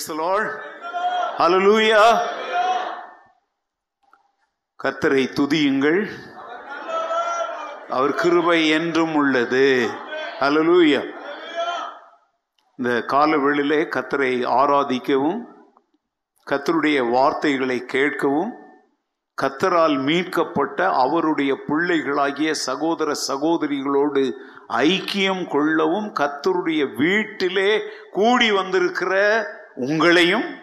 Price the Lord. Hallelujah. கர்த்தரை துதியுங்கள் அவர் கிருபை என்றும் உள்ளது ஹalleluya இந்த காலவெளியிலே கத்தரை ஆராதிக்கவும் கத்தருடைய வார்த்தைகளை கேட்கவும் கத்தரால் மீட்கப்பட்ட அவருடைய பிள்ளைகளாகிய சகோதர சகோதரிகளோடு ஐக்கியம் கொள்ளவும் கத்தருடைய வீட்டிலே கூடி வந்திருக்கிற உங்களையும்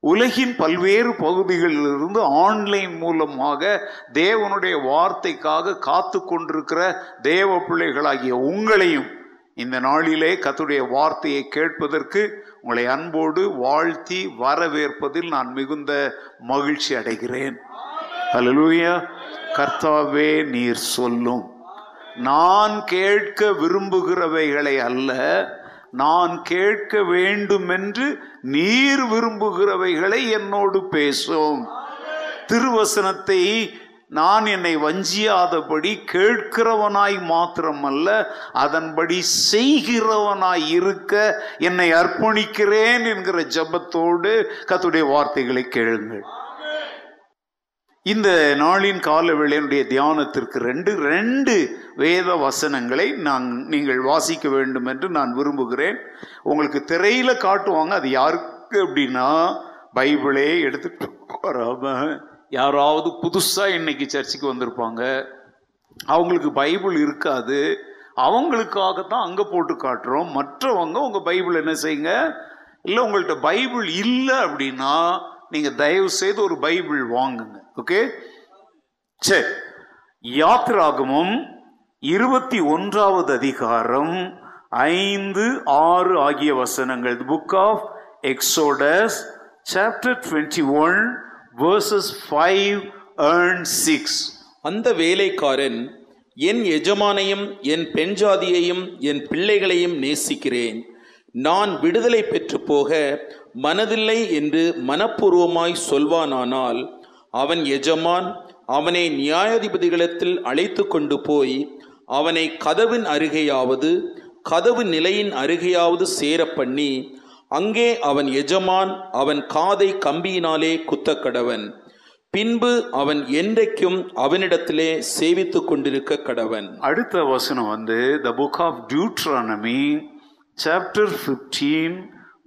உலகின் பல்வேறு பகுதிகளிலிருந்து ஆன்லைன் மூலமாக தேவனுடைய வார்த்தைக்காக காத்து கொண்டிருக்கிற தேவ பிள்ளைகளாகிய உங்களையும் இந்த நாளிலே கத்துடைய வார்த்தையை கேட்பதற்கு உங்களை அன்போடு வாழ்த்தி வரவேற்பதில் நான் மிகுந்த மகிழ்ச்சி அடைகிறேன். ஹalleluya கர்த்தாவே நீர் சொல்லும். நான் கேட்க விரும்புகிறவைகளை அல்ல நான் கேட்க வேண்டும் என்று நீர் விரும்புகிறவைகளை என்னோடு பேசும். திருவசனத்தை நான் என்னை வஞ்சியாதபடி கேட்கிறவனாய் மாத்திரமல்ல அதன்படி செய்கிறவனாய் இருக்க என்னை அர்ப்பணிக்கிறேன் என்கிற ஜபத்தோடு கத்துடைய வார்த்தைகளை கேளுங்கள். இந்த நாளின் கால வேளையினுடைய தியானத்திற்கு ரெண்டு ரெண்டு வேத வசனங்களை நான் நீங்கள் வாசிக்க வேண்டும் என்று நான் விரும்புகிறேன். உங்களுக்கு திரையில காட்டுவாங்க அது யாருக்கு அப்படின்னா பைபிளே எடுத்துட்டு வராம யாராவது புதுசா இன்னைக்கு சர்ச்சுக்கு வந்திருப்பாங்க. அவங்களுக்கு பைபிள் இருக்காது. அவங்களுக்காகத்தான் அங்க போட்டு காட்டுறோம். மற்றவங்க உங்க பைபிள் என்ன செய்யுங்க? இல்லை உங்கள்கிட்ட பைபிள் இல்லை அப்படின்னா நீங்க தயவு செய்து ஒரு பைபிள் வாங்குங்க. ஓகே சரி யாத்ராகமும் இருபத்தி ஒன்றாவது அதிகாரம் ஐந்து ஆறு ஆகிய வசனங்கள். Book of Exodus chapter twenty one verses five and six அந்த வேலைக்காரன் என் எஜமானையும் என் பெண் ஜாதியையும் என் பிள்ளைகளையும் நேசிக்கிறேன். நான் விடுதலை பெற்று போக மனதில்லை என்று மனப்பூர்வமாய் சொல்வானானால் அவன் எஜமான் அவனை நியாயாதிபதிகளத்தில் அழைத்து கொண்டு போய் அவனை கதவின் அருகேயாவது கதவு நிலையின் அருகேயாவது சேர பண்ணி அங்கே அவன் எஜமான் அவன் காதை கம்பியினாலே குத்தக்கடவன். பின்பு அவன் என்றைக்கும் அவனிடத்திலே சேவித்து கொண்டிருக்க கடவன். அடுத்த வசனம் வந்து the book of Deuteronomy chapter fifteen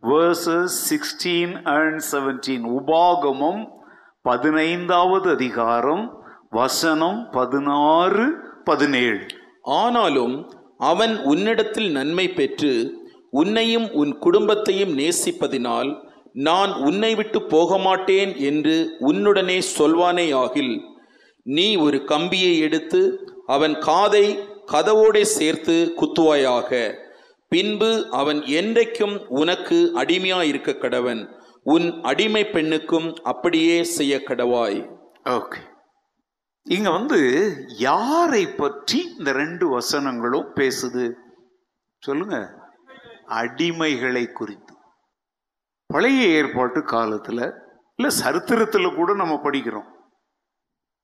verses sixteen and seventeen உபாகமம் பதினைந்தாவது அதிகாரம் வசனம் பதினாறு பதினேழு. ஆனாலும் அவன் உன்னிடத்தில் நன்மை பெற்று உன்னையும் உன் குடும்பத்தையும் நேசிப்பதினால் நான் உன்னை விட்டு போக மாட்டேன் என்று உன்னுடனே சொல்வானே ஆகில் நீ ஒரு கம்பியை எடுத்து அவன் காதை கதவோடே சேர்த்து குத்துவாயாக. பின்பு அவன் என்றைக்கும் உனக்கு அடிமையாயிருக்க கடவன். உன் அடிமை பெண்ணுக்கும் அப்படியே செய்ய கடவாய் ஓகே இங்க வந்து யாரை பற்றி இந்த ரெண்டு வசனங்களும் பேசுது? சொல்லுங்க. அடிமைகளை குறித்து. பழைய ஏற்பாட்டு காலத்துல இல்ல சரித்திரத்துல கூட நம்ம படிக்கிறோம்.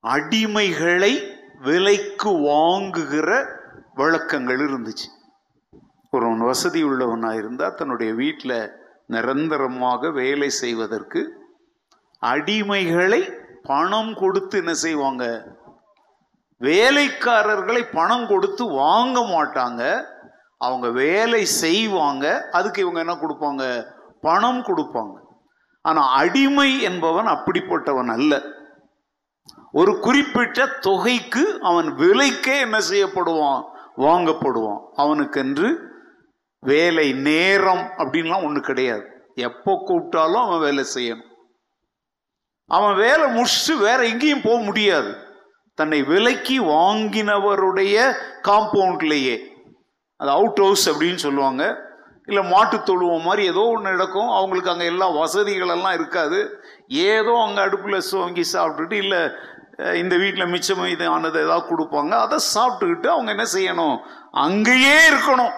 அடிமைகளை விலைக்கு வாங்குகிற வழக்கங்கள் இருந்துச்சு. ஒருவன் வசதி உள்ளவனா இருந்தா தன்னுடைய வீட்டில் நிரந்தரமாக வேலை செய்வதற்கு அடிமைகளை பணம் கொடுத்து என்ன செய்வாங்க? வேலைக்காரர்களை பணம் கொடுத்து வாங்க மாட்டாங்க. அவங்க வேலை செய்வாங்க. அதுக்கு இவங்க என்ன கொடுப்பாங்க? பணம் கொடுப்பாங்க. ஆனால் அடிமை என்பவன் அப்படிப்பட்டவன் அல்ல. ஒரு குறிப்பிட்ட தொகைக்கு அவன் விலைக்கே என்ன செய்யப்படுவான்? வாங்கப்படுவான். அவனுக்கென்று வேலை நேரம் அப்படின்லாம் ஒன்று கிடையாது. எப்போ கூப்பிட்டாலும் அவன் வேலை செய்யணும். அவன் வேலை முடிச்சுட்டு வேற எங்கேயும் போக முடியாது. தன்னை விலைக்கு வாங்கினவருடைய காம்பவுண்ட்லேயே அது அவுட் ஹவுஸ் அப்படின்னு சொல்லுவாங்க. இல்லை மாட்டு தொழுவம் மாதிரி ஏதோ ஒன்று நடக்கும். அவங்களுக்கு அங்கே எல்லா வசதிகளெல்லாம் இருக்காது. ஏதோ அங்கே அடுப்பில் வாங்கி சாப்பிட்டுட்டு இல்லை இந்த வீட்டில் மிச்சம் இது ஆனது ஏதாவது கொடுப்பாங்க. அதை சாப்பிட்டுக்கிட்டு அவங்க என்ன செய்யணும்? அங்கேயே இருக்கணும்.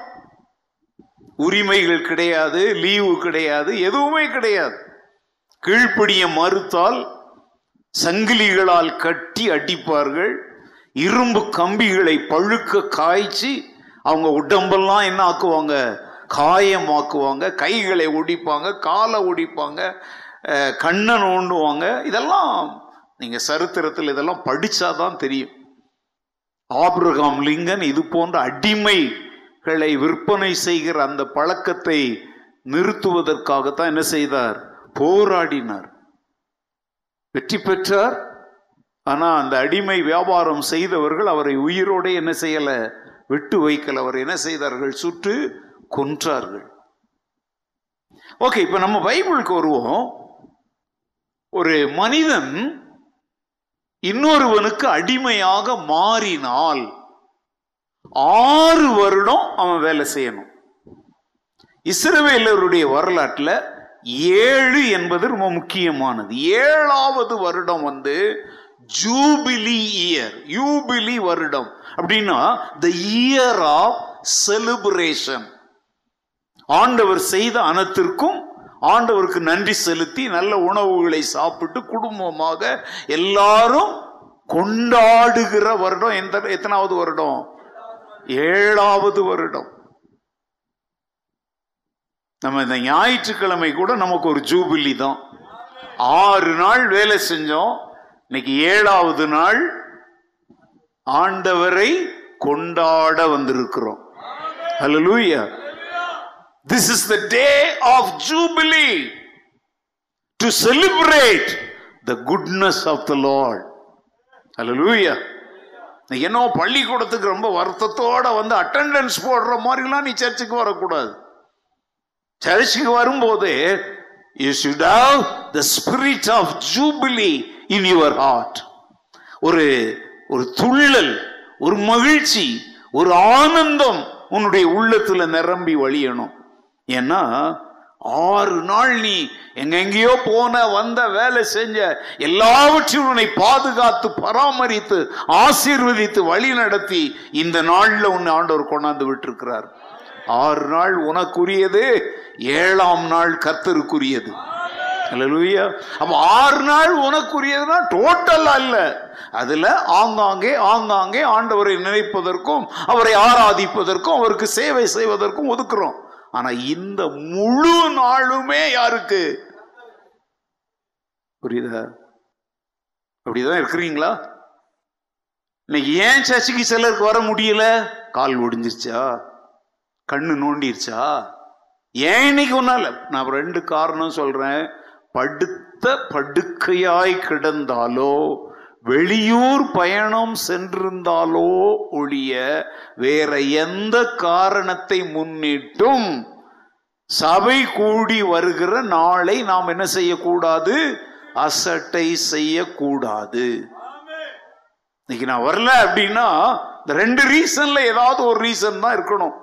உரிமைகள் கிடையாது லீவு கிடையாது எதுவுமே கிடையாது. கீழ்ப்படிய மறுத்தால் சங்கிலிகளால் கட்டி அடிப்பார்கள். இரும்பு கம்பிகளை பழுக்க காய்ச்சி அவங்க உடம்பெல்லாம் என்ன ஆக்குவாங்க? காயமாக்குவாங்க கைகளை ஒடிப்பாங்க காலை ஒடிப்பாங்க கண்ணை நோண்டுவாங்க. இதெல்லாம் நீங்கள் சரித்திரத்தில் இதெல்லாம் படித்தாதான் தெரியும். ஆப்ரகாம் லிங்கன் இது போன்ற அடிமை களை விற்பனை செய்கிற அந்த பழக்கத்தை நிறுத்துவதற்காகத்தான் என்ன செய்தார்? போராடினார். வெற்றி பெற்றார். ஆனால் அந்த அடிமை வியாபாரம் செய்தவர்கள் அவரை உயிரோடு என்ன செய்யலை விட்டு வைக்கல. அவர் என்ன செய்தார்கள்? சுட்டு கொன்றார்கள். ஓகே இப்போ நம்ம பைபிளுக்கு வருவோம். ஒரு மனிதன் இன்னொருவனுக்கு அடிமையாக மாறினால் ஆறு வருடம் அவன் வேலை செய்யணும். இஸ்ரவேலருடைய வரலாற்றில் ஏழு என்பது ரொம்ப முக்கியமானது. ஏழாவது வருடம் வந்து ஜூபிலி இயர் யூபிலி வருடம். அப்படின்னா த இயர் ஆஃப் செலிப்ரேஷன் ஆண்டவர் செய்த அனைத்திற்கும் ஆண்டவருக்கு நன்றி செலுத்தி நல்ல உணவுகளை சாப்பிட்டு குடும்பமாக எல்லாரும் கொண்டாடுகிற வருடம் எந்த எத்தனாவது வருடம்? ஏழாவது வருடம். நம்ம இந்த ஞாயிற்றுக்கிழமை கூட நமக்கு ஒரு ஜூபிலி தான். ஆறு நாள் வேலை செஞ்சோம். இன்னைக்கு ஏழாவது நாள் ஆண்டவரை கொண்டாட வந்திருக்கிறோம். Hallelujah this is the day of jubilee to celebrate the goodness of the Lord hallelujah என்னோ பள்ளிக்கூடத்துக்கு ரொம்ப வருத்தத்தோட வந்து அட்டெண்டன்ஸ் போடுற மாதிரிலாம் நீ சர்ச்சுக்கு வரக்கூடாது. சர்ச்சுக்கு வரும்போது you should have the spirit of jubilee in your ஒரு ஒரு துள்ளல் ஒரு மகிழ்ச்சி ஒரு ஆனந்தம் உன்னுடைய உள்ளத்துல நிரம்பி வழியணும். ஏன்னா ஆறு நாள் நீ எங்கெங்கேயோ போன வந்த வேலை செஞ்ச எல்லாவற்றையும் உன்னை பாதுகாத்து பராமரித்து ஆசீர்வதித்து வழி நடத்தி இந்த நாளில் உன்னை ஆண்டவர் கொண்டாந்து விட்டிருக்கிறார். ஆறு நாள் உனக்குரியது ஏழாம் நாள் கர்த்தருக்குரியது. அப்ப ஆறு நாள் உனக்குரியதுன்னா டோட்டல் அல்ல அதுல ஆங்காங்கே ஆங்காங்கே ஆண்டவரை நினைப்பதற்கும் அவரை ஆராதிப்பதற்கும் அவருக்கு சேவை செய்வதற்கும் ஒதுக்குறோம். ஆனா இந்த முழு நாளுமே யாருக்கு? புரியுதா? அப்படிதான் இருக்கிறீங்களா? இன்னைக்கு ஏன் சர்ச்சைக்கு சிலருக்கு வர முடியல? கால் ஒடிஞ்சிருச்சா? கண்ணு நோண்டிருச்சா? ஏன் இன்னைக்கு ஒன்னால? நான் ரெண்டு காரணம் சொல்றேன். படுத்த படுக்கையாய் கிடந்தாலோ வெளியூர் பயணம் சென்றிருந்தாலோ ஒழிய வேற எந்த காரணத்தை முன்னிட்டும் சபை கூடி வருகிற நாளை நாம் என்ன செய்யக்கூடாது? அசட்டை செய்யக்கூடாது. இன்னைக்கு நான் வரல அப்படின்னா இந்த ரெண்டு ரீசன்ல ஏதாவது ஒரு ரீசன் தான் இருக்கணும்.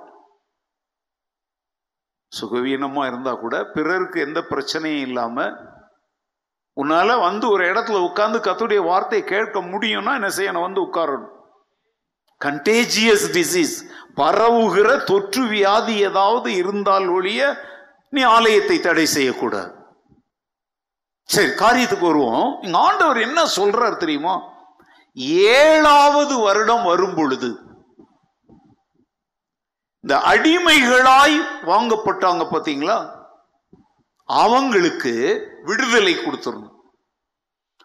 சுகவீனமா இருந்தா கூட பிறருக்கு எந்த பிரச்சனையும் இல்லாம உன்னால வந்து ஒரு இடத்துல உட்கார்ந்து கத்துடைய வார்த்தையை கேட்க முடியும்னா என்ன செய்யணும் வந்து உட்காரணும். கண்டேஜியஸ் டிசீஸ் பரவுகிற தொற்று வியாதி ஏதாவது இருந்தால் ஒழிய நீ ஆலயத்தை தடை செய்யக்கூடாது. சரி காரியத்துக்கு வருவோம். இங்க ஆண்டவர் என்ன சொல்றார் தெரியுமா? ஏழாவது வருடம் வரும் பொழுது இந்த அடிமைகளாய் வாங்கப்பட்டாங்க பார்த்தீங்களா அவங்களுக்கு விடுதலை கொடுத்துடணும்.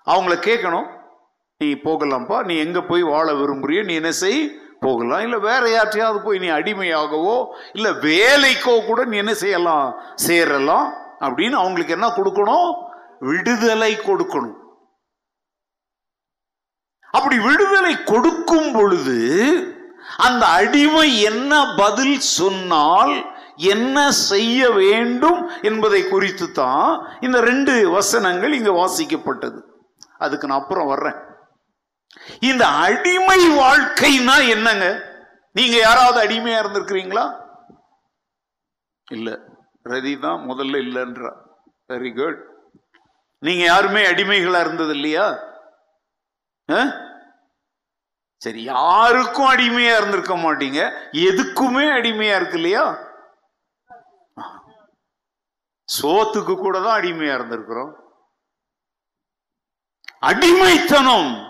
அவங்கள கேட்கணும் நீ போகலாம்ப்பா நீ எங்க போய் வாழ விரும்புறியோ நீ என்ன செய் போகலாம். இல்லை வேற யார்ட்டையாவது போய் நீ அடிமையாகவோ இல்லை வேலைக்கோ கூட நீ என்ன செய்யலாம் சேரலாம் அப்படின்னு அவங்களுக்கு என்ன கொடுக்கணும்? விடுதலை கொடுக்கணும். அப்படி விடுதலை கொடுக்கும் பொழுது அந்த அடிமை என்ன பதில் சொன்னால் என்ன செய்ய வேண்டும் என்பதை குறித்து தான் இந்த ரெண்டு வசனங்கள் இங்க வாசிக்கப்பட்டது. அதுக்கு நான் அப்புறம் வர்றேன். இந்த அடிமை வாழ்க்கைனா என்னங்க? நீங்க யாராவது அடிமையா இருந்திருக்கிறீங்களா? இல்ல. ரதி தான் முதல்ல இல்லைன்றா. வெரி குட் நீங்க யாருமே அடிமைகளா இருந்தது இல்லையா ஆ? சரி யாருக்கும் அடிமையா இருந்திருக்க மாட்டீங்க. எதுக்குமே அடிமையா இருக்கு இல்லையா? சோத்துக்கு கூட தான் அடிமையா இருந்திருக்கிறோம். அடிமைத்தனம்!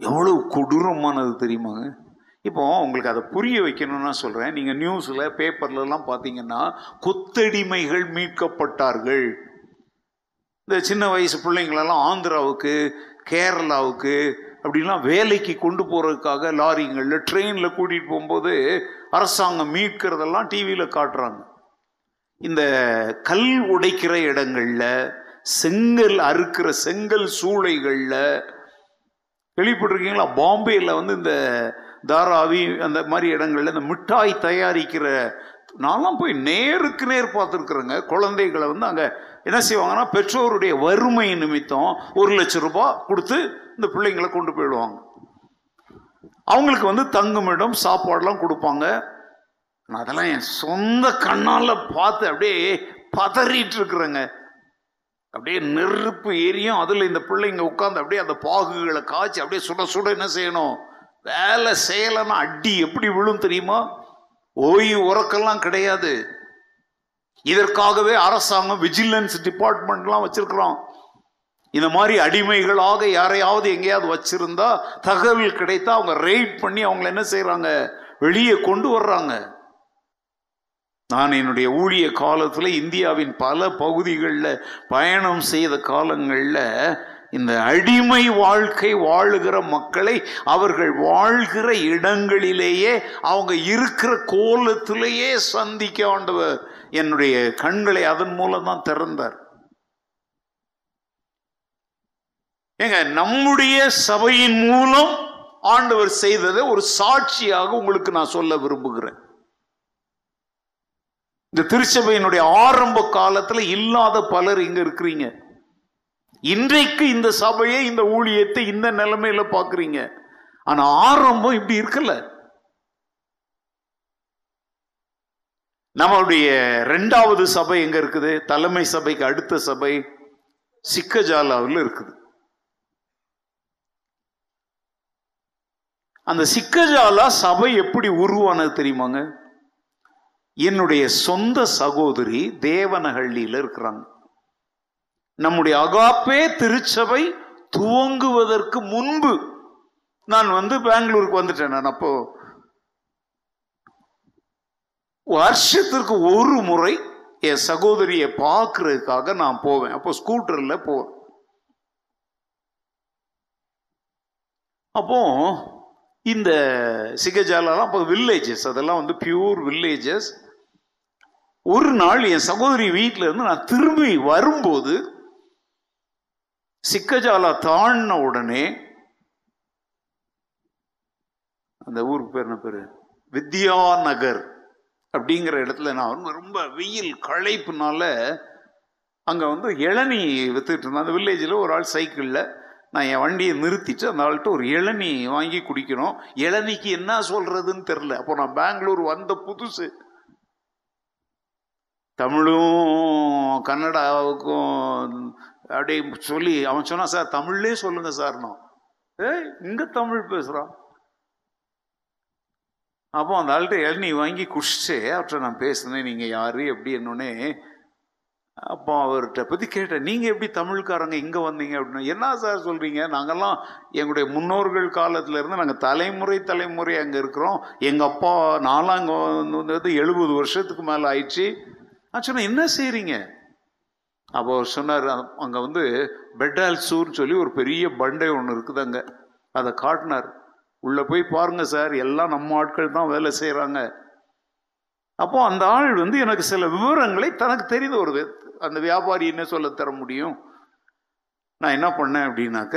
எவ்வளவு கொடூரமானது தெரியுமாங்க? இப்போ உங்களுக்கு அதை புரிய வைக்கணும்னா சொல்றேன். நீங்க நியூஸ்ல பேப்பர்ல எல்லாம் பாத்தீங்கன்னா கொத்தடிமைகள் மீட்கப்பட்டார்கள். இந்த சின்ன வயசு பிள்ளைங்களெல்லாம் ஆந்திராவுக்கு கேரளாவுக்கு அப்படிலாம் வேலைக்கு கொண்டு போறதுக்காக லாரிங்களில் ட்ரெயினில் கூட்டிகிட்டு போகும்போது அரசாங்கம் மீட்கிறதெல்லாம் டிவியில் காட்டுறாங்க. இந்த கல் உடைக்கிற இடங்கள்ல செங்கல் அறுக்கிற செங்கல் சூளைகளில் கேள்விப்பட்டிருக்கீங்களா? பாம்பேயில் வந்து இந்த தாராவி அந்த மாதிரி இடங்கள்ல இந்த மிட்டாய் தயாரிக்கிற நான்லாம் போய் நேருக்கு நேர் பார்த்துருக்குறேங்க. குழந்தைகளை வந்து அங்கே என்ன செய்வாங்கன்னா பெற்றோருடைய வறுமை நிமித்தம் ஒரு லட்சம் ரூபாய் கொடுத்து இந்த பிள்ளைங்களை கொண்டு போயிடுவாங்க. அவங்களுக்கு வந்து தங்குமிடம் சாப்பாடெலாம் கொடுப்பாங்க. நான் அதெல்லாம் என் சொந்த கண்ணால் பார்த்து அப்படியே பதறிட்டு இருக்கிறேங்க அப்படியே நெருப்பு எரியும். அதில் இந்த பிள்ளைங்க உட்காந்து அப்படியே அந்த பாகுகளை காய்ச்சி அப்படியே சுட சுட என்ன செய்யணும்? வேலை செய்யலைன்னா அடி எப்படி விழும் தெரியுமா? ஓய்வு உறக்கெல்லாம் கிடையாது. இதற்காகவே அரசாங்கம் விஜிலன்ஸ் டிபார்ட்மெண்ட்லாம் வச்சிருக்கிறோம் இந்த மாதிரி அடிமைகளாக யாரையாவது எங்கேயாவது வச்சிருந்தா தகவல் கிடைத்தா அவங்க ரெய்ட் பண்ணி அவங்கள என்ன செய்கிறாங்க வெளியே கொண்டு வர்றாங்க. நான் என்னுடைய ஊழிய காலத்தில் இந்தியாவின் பல பகுதிகளில் பயணம் செய்த காலங்களில் இந்த அடிமை வாழ்க்கை வாழுகிற மக்களை அவர்கள் வாழ்கிற இடங்களிலேயே அவங்க இருக்கிற கோலத்திலேயே சந்திக்க ஆண்டவர் என்னுடைய கண்களை அதன் மூலம் தான் திறந்தார். ஏங்க நம்முடைய சபையின் மூலம் ஆண்டவர் செய்ததை ஒரு சாட்சியாக உங்களுக்கு நான் சொல்ல விரும்புகிறேன். இந்த திருச்சபையினுடைய ஆரம்ப காலத்தில் இல்லாத பலர் இங்க இருக்கிறீங்க. இன்றைக்கு இந்த சபையை இந்த ஊழியத்தை இந்த நிலைமையில பாக்குறீங்க. ஆனா ஆரம்பம் இப்படி இருக்கல. நம்மளுடைய ரெண்டாவது சபை எங்க இருக்குது? தலைமை சபைக்கு அடுத்த சபை சிக்கஜாலாவில் இருக்குது. அந்த சிக்கஜாலா சபை எப்படி உருவானது தெரியுமாங்க? என்னுடைய சொந்த சகோதரி தேவனஹள்ளியில் இருக்கிறாங்க. நம்முடைய அகாப்பே திருச்சபை துவங்குவதற்கு முன்பு நான் வந்து பெங்களூருக்கு வந்துட்டேன் நான் அப்போ. வருஷத்திற்கு ஒரு முறை என் சகோதரியை பார்க்கறதுக்காக நான் போவேன். அப்போ ஸ்கூட்டர்ல போவேன். அப்போ இந்த சிகஜாலாம் அப்போ வில்லேஜஸ் அதெல்லாம் வந்து பியூர் வில்லேஜஸ் ஒரு நாள் என் சகோதரி வீட்டில இருந்து நான் திரும்பி வரும்போது சிக்கஜாலா தாண்டின உடனே அந்த ஊருக்கு பேர் என்ன பேரு? வித்யாநகர் அப்படிங்கிற இடத்துல நான் ரொம்ப வெயில் களைப்புனால அங்க வந்து இளநீ வித்துட்டு இருந்தேன். அந்த வில்லேஜில் ஒரு ஆள் சைக்கிளில் நான் என் வண்டியை நிறுத்திட்டு அந்த ஆள்கிட்ட ஒரு இளநீ வாங்கி குடிக்கணும். இளநிக்கு என்ன சொல்றதுன்னு தெரில அப்போ நான் பெங்களூர் வந்த புதுசு. தமிழும் கன்னடாவுக்கும் அப்படியே சொல்லி அவன் சொன்னான் சார் தமிழ்லேயே சொல்லுங்க சார் நான். ஏய் இங்கே தமிழ் பேசுகிறான் அப்போ அந்த ஆள்கிட்ட இளநீ வாங்கி குடிச்சிட்டு அவர்கிட்ட நான் பேசுனேன் நீங்கள் யார் எப்படி என்னன்னே? அப்போ அவர்கிட்ட பற்றி கேட்டேன் நீங்கள் எப்படி தமிழ்காரங்க இங்கே வந்தீங்க? அப்படின்னு. என்ன சார் சொல்கிறீங்க நாங்கெல்லாம் எங்களுடைய முன்னோர்கள் காலத்துலேருந்து நாங்கள் தலைமுறை தலைமுறை அங்கே இருக்கிறோம். எங்கள் அப்பா நாலாம் அங்கே வந்து எழுபது வருஷத்துக்கு மேலே ஆயிடுச்சு. நான் என்ன செய்கிறீங்க அப்போ சொன்னார் அங்கே வந்து பெட்டால்சூர்னு சொல்லி ஒரு பெரிய பண்டை ஒன்று இருக்குது அங்கே அதை காட்டினார். உள்ளே போய் பாருங்கள் சார் எல்லாம் நம்ம ஆட்கள் தான் வேலை செய்கிறாங்க அப்போ அந்த ஆள் வந்து எனக்கு சில விவரங்களை தனக்கு தெரிந்த ஒரு அந்த வியாபாரி என்ன சொல்ல தர முடியும்? நான் என்ன பண்ணேன் அப்படின்னாக்க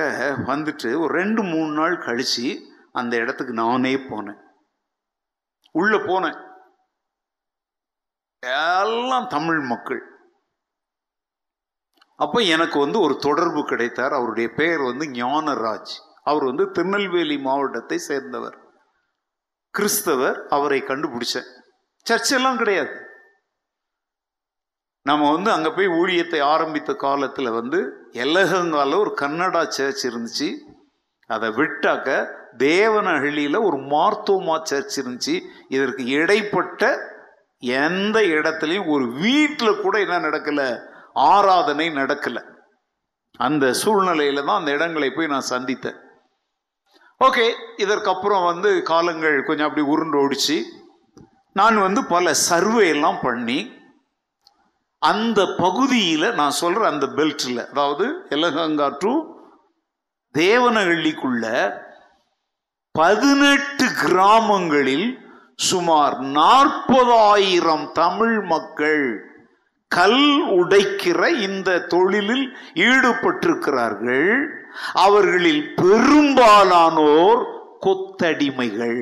வந்துட்டு ஒரு ரெண்டு மூணு நாள் கழிச்சு அந்த இடத்துக்கு நானே போனேன். உள்ளே போனேன். எல்லாம் தமிழ் மக்கள். அப்போ எனக்கு வந்து ஒரு தொடர்பு கிடைத்தார். அவருடைய பெயர் வந்து ஞானராஜ். அவர் வந்து திருநெல்வேலி மாவட்டத்தை சேர்ந்தவர். கிறிஸ்தவர் அவரை கண்டுபிடிச்சேன். சர்ச்செல்லாம் கிடையாது. நம்ம வந்து அங்கே போய் ஊழியத்தை ஆரம்பித்த காலத்தில் வந்து எல்லகங்கால ஒரு கன்னடா சர்ச் இருந்துச்சு. அதை விட்டாக்க தேவனஹள்ளியில ஒரு மார்த்தோமா சர்ச் இருந்துச்சு. இதற்கு இடைப்பட்ட எந்த இடத்துலையும் ஒரு வீட்டில் கூட என்ன நடக்கல? ஆராதனை நடக்கல. அந்த சூழ்நிலையில தான் அந்த இடங்களை போய் நான் சந்தித்தேன். ஓகே இதற்கப்புறம் வந்து காலங்கள் கொஞ்சம் அப்படி உருண்டு ஓடிச்சு நான் வந்து பல சர்வே எல்லாம் பண்ணி அந்த பகுதியில் நான் சொல்கிற அந்த பெல்ட்டில் அதாவது எலகங்கா டு தேவனஹள்ளிக்குள்ள பதினெட்டு கிராமங்களில் சுமார் நாற்பதாயிரம் தமிழ் மக்கள் கல் உடைக்கிற இந்த தொழிலில் ஈடுபட்டிருக்கிறார்கள். அவர்களில் பெரும்பாலானோர் கொத்தடிமைகள்.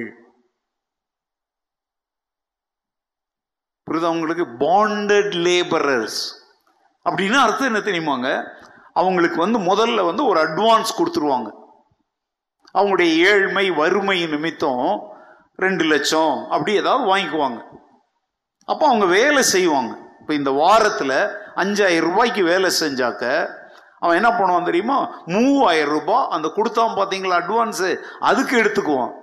புரியுது அவங்களுக்கு பாண்டட் லேபரர்ஸ் அப்படின்னா அர்த்தம் என்ன தெரியுமாங்க? அவங்களுக்கு வந்து முதல்ல வந்து ஒரு அட்வான்ஸ் கொடுத்துருவாங்க. அவங்களுடைய ஏழ்மை வறுமை நிமித்தம் ரெண்டு லட்சம் அப்படி ஏதாவது வாங்கிக்குவாங்க. அப்போ அவங்க வேலை செய்வாங்க. இப்போ இந்த வாரத்தில் அஞ்சாயிரம் ரூபாய்க்கு வேலை செஞ்சாக்க அவன் என்ன பண்ணுவான் தெரியுமா? மூவாயிரம் ரூபாய் அந்த கொடுத்தான் பார்த்தீங்களா அட்வான்ஸு அதுக்கு எடுத்துக்குவான்.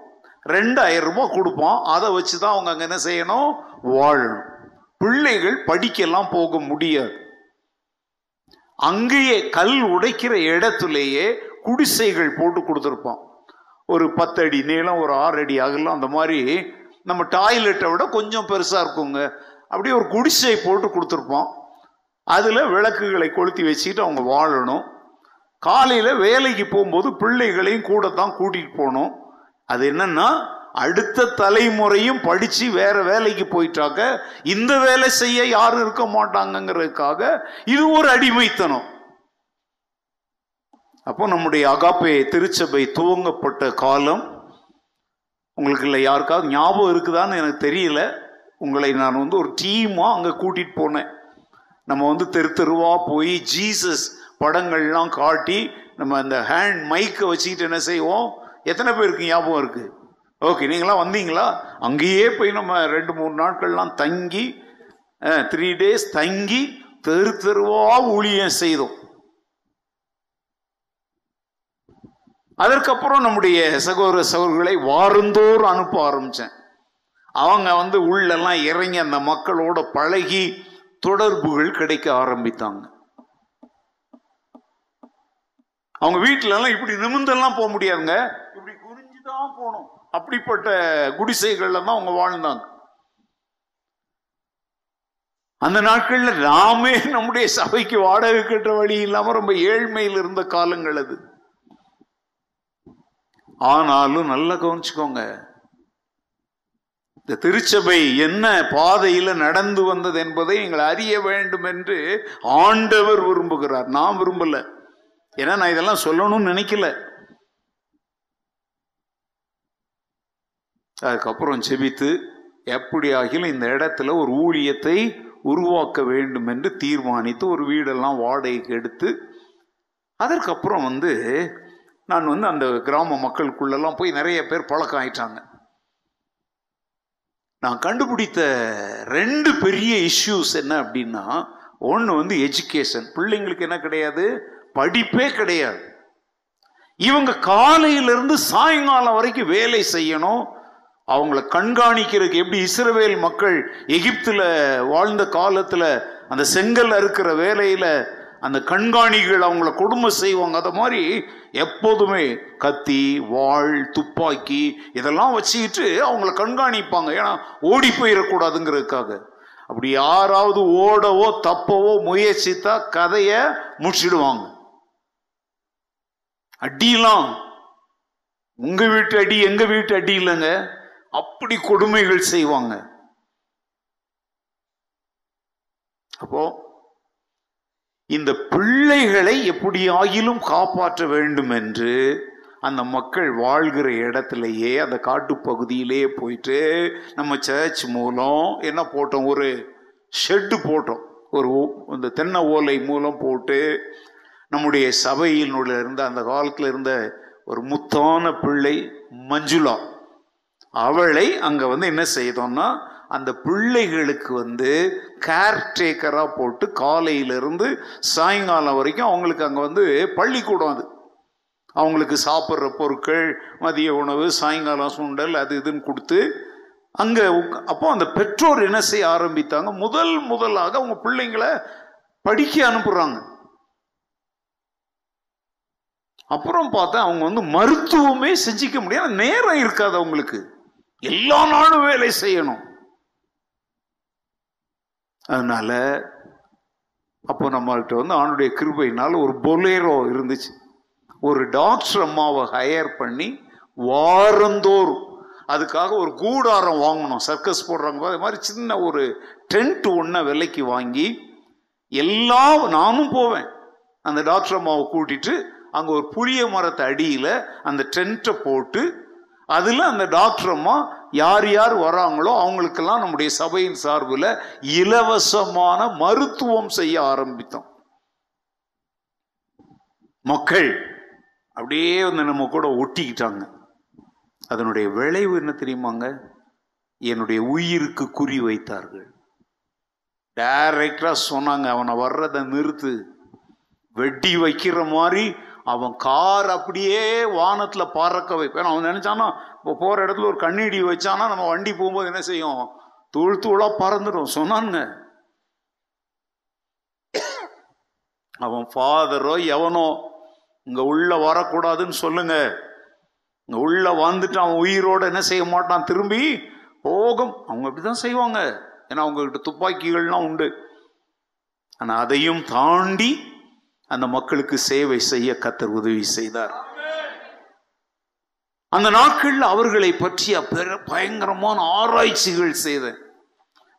ரெண்டாயிரம் ரூபாய் கொடுப்பான். அதை வச்சு தான் அவங்க அங்கே என்ன செய்யணும்? வாழணும். பிள்ளைகள் படிக்கலாம் போக முடியாது. அங்கேயே கல் உடைக்கிற இடத்துலேயே குடிசைகள் போட்டு கொடுத்துருப்பான். ஒரு பத்து அடி நீளம் ஒரு ஆறு அடி அகலம் அந்த மாதிரி நம்ம டாய்லெட்டை விட கொஞ்சம் பெருசாக இருக்குங்க. அப்படியே ஒரு குடிசை போட்டு கொடுத்துருப்போம். அதில் விளக்குகளை கொளுத்தி வச்சுக்கிட்டு அவங்க வாழணும். காலையில் வேலைக்கு போகும்போது பிள்ளைகளையும் கூட தான் கூட்டிகிட்டு போகணும். அது என்னன்னா அடுத்த தலைமுறையும் படித்து வேற வேலைக்கு போயிட்டாக்க இந்த வேலை செய்ய யாரும் இருக்க மாட்டாங்கங்கிறதுக்காக இது ஒரு அடிமைத்தனம். அப்போ நம்முடைய அகாப்பே திருச்சபை துவங்கப்பட்ட காலம் உங்களுக்கு இல்லை யாருக்காவது ஞாபகம் இருக்குதான்னு எனக்கு தெரியல. உங்களை நான் வந்து ஒரு டீமாக அங்கே கூட்டிகிட்டு போனேன். நம்ம வந்து தெரு தெருவாக போய் ஜீசஸ் படங்கள்லாம் காட்டி நம்ம அந்த ஹேண்ட் மைக்கை வச்சுக்கிட்டு என்ன செய்வோம்? எத்தனை பேருக்கு ஞாபகம் இருக்குது ஓகே நீங்களாம் வந்தீங்களா? அங்கேயே போய் நம்ம ரெண்டு மூணு நாட்கள்லாம் தங்கி த்ரீ டேஸ் தங்கி தெரு தெருவாக ஊழியம் செய்தோம். அதற்கப்புறம் நம்முடைய சகோதர சகோதரர்களை வாரந்தோறும் அனுப்ப ஆரம்பித்தேன் அவங்க வந்து உள்ளெல்லாம் இறங்கி அந்த மக்களோட பழகி தொடர்புகள் கிடைக்க ஆரம்பித்தாங்க. அவங்க வீட்டிலலாம் இப்படி நிமிந்தெல்லாம் போக முடியாதுங்க. இப்படி குறிஞ்சு தான் போகணும். அப்படிப்பட்ட குடிசைகள்ல தான் அவங்க வாழ்ந்தாங்க. அந்த நாட்கள்ல நாமே நம்முடைய சபைக்கு வாடகை கட்டுற வழி இல்லாம ரொம்ப ஏழ்மையில் இருந்த காலங்கள் அது. ஆனாலும் நல்லா கவனிச்சுக்கோங்க. இந்த திருச்சபை என்ன பாதையில் நடந்து வந்தது என்பதை நீங்கள் அறிய வேண்டும் என்று ஆண்டவர் விரும்புகிறார். நான் விரும்பல. ஏன்னா நான் இதெல்லாம் சொல்லணும்னு நினைக்கல. அதுக்கப்புறம் செபித்து எப்படி ஆகிலும் இந்த இடத்துல ஒரு ஊழியத்தை உருவாக்க வேண்டும் என்று தீர்மானித்து ஒரு வீடெல்லாம் வாடகைக்கு எடுத்து அதற்கப்புறம் வந்து நான் வந்து அந்த கிராம மக்களுக்குள்ளெல்லாம் போய் நிறைய பேர் பழக்கம் ஆயிட்டாங்க நான் கண்டுபிடித்த ரெண்டு பெரிய இஷ்யூஸ் என்ன அப்படின்னா ஒன்று வந்து எஜுகேஷன் பிள்ளைங்களுக்கு என்ன கிடையாது? படிப்பே கிடையாது. இவங்க காலையிலிருந்து சாயங்காலம் வரைக்கும் வேலை செய்யணும். அவங்கள கண்காணிக்கிறதுக்கு எப்படி இஸ்ரவேல் மக்கள் எகிப்தில் வாழ்ந்த காலத்தில் அந்த செங்கல் அறுக்கிற வேலையில் அந்த கண்காணிகள் அவங்கள கொடுமை செய்வாங்க. அதை மாதிரி எப்போதுமே கத்தி வாள் துப்பாக்கி இதெல்லாம் வச்சுக்கிட்டு அவங்கள கண்காணிப்பாங்க. ஏன்னா ஓடி போயிடக்கூடாதுங்கிறதுக்காக. அப்படி யாராவது ஓடவோ தப்பவோ முயற்சித்தா கதையை முடிச்சிடுவாங்க. அடியெல்லாம் உங்க வீட்டு அடி எங்க வீட்டு அடி இல்லைங்க. அப்படி கொடுமைகள் செய்வாங்க. அப்போ இந்த பிள்ளைகளை எப்படியாகிலும் காப்பாற்ற வேண்டும் என்று அந்த மக்கள் வாழ்கிற இடத்துலயே அந்த காட்டுப்பகுதியிலேயே போயிட்டு நம்ம சர்ச் மூலம் என்ன போட்டோம்? ஒரு ஷெட்டு போட்டோம். ஒரு ஓ- இந்த தென்னை ஓலை மூலம் போட்டு நம்முடைய சபையினுள்ள இருந்த அந்த காலத்தில் இருந்த ஒரு முத்தான பிள்ளை மஞ்சுளா அவளை அங்கே வந்து என்ன செய்தோம்னா அந்த பிள்ளைகளுக்கு வந்து கேர்டேக்கராக போட்டு காலையிலிருந்து சாயங்காலம் வரைக்கும் அவங்களுக்கு அங்கே வந்து பள்ளிக்கூடம் அது. அவங்களுக்கு சாப்பிட்ற பொருட்கள் மதிய உணவு சாயங்காலம் சுண்டல் அது இதுன்னு கொடுத்து அங்கே அப்போ அந்த பெற்றோர் என்ன செய்ய ஆரம்பித்தாங்க? முதல் முதலாக அவங்க பிள்ளைங்களை படிக்க அனுப்புகிறாங்க அப்புறம் பார்த்தா அவங்க வந்து மருத்துவமே செஞ்சிக்க முடியாது. நேரம் இருக்காது அவங்களுக்கு. எல்லா நாளும் வேலை செய்யணும். அதனால் அப்போ நம்மள்கிட்ட வந்து ஆணுடைய கிருபையினால் ஒரு பொலேரோ இருந்துச்சு. ஒரு டாக்டர் அம்மாவை ஹையர் பண்ணி வாரந்தோறும் அதுக்காக ஒரு கூடாரம் வாங்கணும். சர்க்கஸ் போடுறாங்க அது மாதிரி சின்ன ஒரு டென்ட் ஒன்றை விலைக்கு வாங்கி எல்லா நானும் போவேன். அந்த டாக்டர் அம்மாவை கூட்டிட்டு அங்கே ஒரு புளிய மரத்தை அடியில் அந்த டென்ட்டை போட்டு அதில் அந்த டாக்டர் அம்மா யார் யார் வராங்களோ அவங்களுக்கெல்லாம் நம்முடைய சபையின் சார்பில் இலவசமான மருத்துவம் செய்ய ஆரம்பித்தோம். மக்கள் அப்படியே வந்து நம்ம கூட ஒட்டிக்கிட்டாங்க. அதனுடைய விளைவு என்ன தெரியுமாங்க? என்னுடைய உயிருக்கு குறி வைத்தார்கள். டைரக்டா சொன்னாங்க அவனை வர்றதை நிறுத்து. வெட்டி வைக்கிற மாதிரி அவன் கார் அப்படியே வானத்தில் பறக்க வைப்பேன். அவன் நினைச்சானா இப்போ போகிற இடத்துல ஒரு கண்ணீடி வச்சானா நம்ம வண்டி போகும்போது என்ன செய்யும்? தூள் தூளாக பறந்துடும். சொன்னானுங்க. அவன் ஃபாதரோ எவனோ இங்கே உள்ள வரக்கூடாதுன்னு சொல்லுங்க. இங்கே உள்ள வந்துட்டு அவன் உயிரோடு என்ன செய்ய மாட்டான்? திரும்பி போகும். அவங்க அப்படிதான் செய்வாங்க. ஏன்னா அவங்கக்கிட்ட துப்பாக்கிகள்லாம் உண்டு. ஆனால் அதையும் தாண்டி அந்த மக்களுக்கு சேவை செய்ய கத்தர் உதவி செய்தார். அந்த நாட்களில் அவர்களை பற்றிய பயங்கரமான ஆராய்ச்சிகள் செய்தேன்.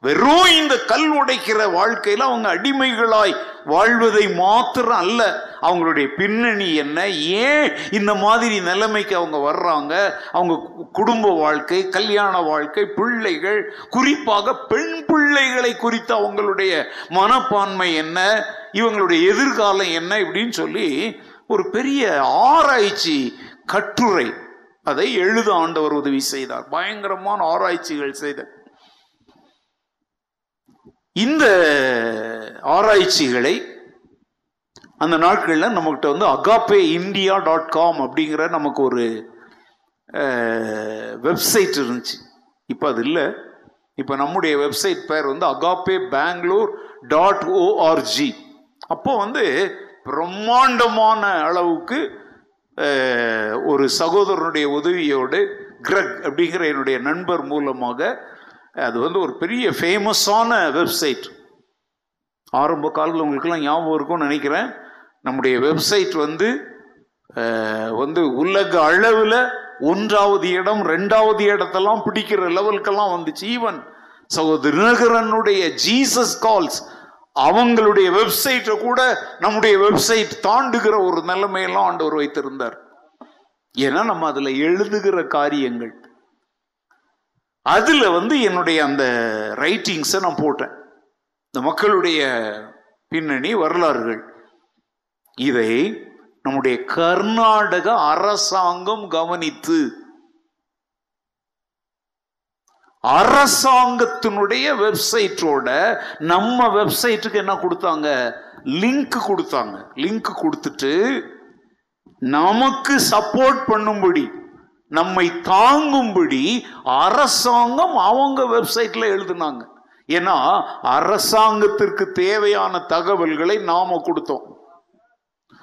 வெறும் இந்த கல் உடைக்கிற வாழ்க்கையில் அவங்க அடிமைகளாய் வாழ்வதை மாத்திரம் அல்ல அவங்களுடைய பின்னணி என்ன ஏன் இந்த மாதிரி நிலைமைக்கு அவங்க வர்றாங்க? அவங்க குடும்ப வாழ்க்கை கல்யாண வாழ்க்கை பிள்ளைகள் குறிப்பாக பெண் பிள்ளைகளை குறித்த அவங்களுடைய மனப்பான்மை என்ன இவங்களுடைய எதிர்காலம் என்ன இப்படின்னு சொல்லி ஒரு பெரிய ஆராய்ச்சி கட்டுரை அதை எழுத ஆண்டவர் உதவி செய்தார். பயங்கரமான ஆராய்ச்சிகள் செய்தார் இந்த ஆராய்ச்சிகளை அந்த நாட்களில் நம்மகிட்ட வந்து அகாப்பே இந்தியா டாட் காம் அப்படிங்கிற நமக்கு ஒரு வெப்சைட் இருந்துச்சு. இப்போ அது இல்லை. இப்போ நம்முடைய வெப்சைட் பேர் வந்து அகாப்பே பெங்களூர் டாட் ஓஆர்ஜி அப்போ வந்து பிரம்மாண்டமான அளவுக்கு ஒரு சகோதரனுடைய உதவியோடு கிரக் அப்படிங்கிற என்னுடைய நண்பர் மூலமாக அது வந்து ஒரு பெரிய ஃபேமஸான வெப்சைட் ஆரம்ப காலத்தில் உங்களுக்கெல்லாம் ஞாபகம் இருக்கும்னு நினைக்கிறேன். நம்முடைய வெப்சைட் வந்து வந்து உலக அளவில் ஒன்றாவது இடம் ரெண்டாவது இடத்தெல்லாம் பிடிக்கிற லெவலுக்கெல்லாம் வந்துச்சு. ஈவன் சகோதரனுடைய ஜீசஸ் கால்ஸ் அவங்களுடைய வெப்சைட்டை கூட நம்முடைய வெப்சைட் தாண்டுகிற ஒரு நிலைமையெல்லாம் ஆண்டவர் வைத்திருந்தார். ஏன்னா நம்ம அதுல எழுதுகிற காரியங்கள். அதுல வந்து என்னுடைய அந்த ரைட்டிங்ஸை நான் போட்டேன். இந்த மக்களுடைய பின்னணி வரலாறுகள். இதை நம்முடைய கர்நாடக அரசாங்கம் கவனித்து அரசாங்கத்தினுடைய வெப்சைட்டோட நம்ம வெப்சைட்டுக்கு என்ன கொடுத்தாங்க? லிங்க் கொடுத்தாங்க. லிங்க் கொடுத்துட்டு நமக்கு சப்போர்ட் பண்ணும்படி நம்மை தாங்கும்படி அரசாங்கம் அவங்க வெப்சைட்ல எழுதுனாங்க. ஏன்னா அரசாங்கத்திற்கு தேவையான தகவல்களை நாம கொடுத்தோம்.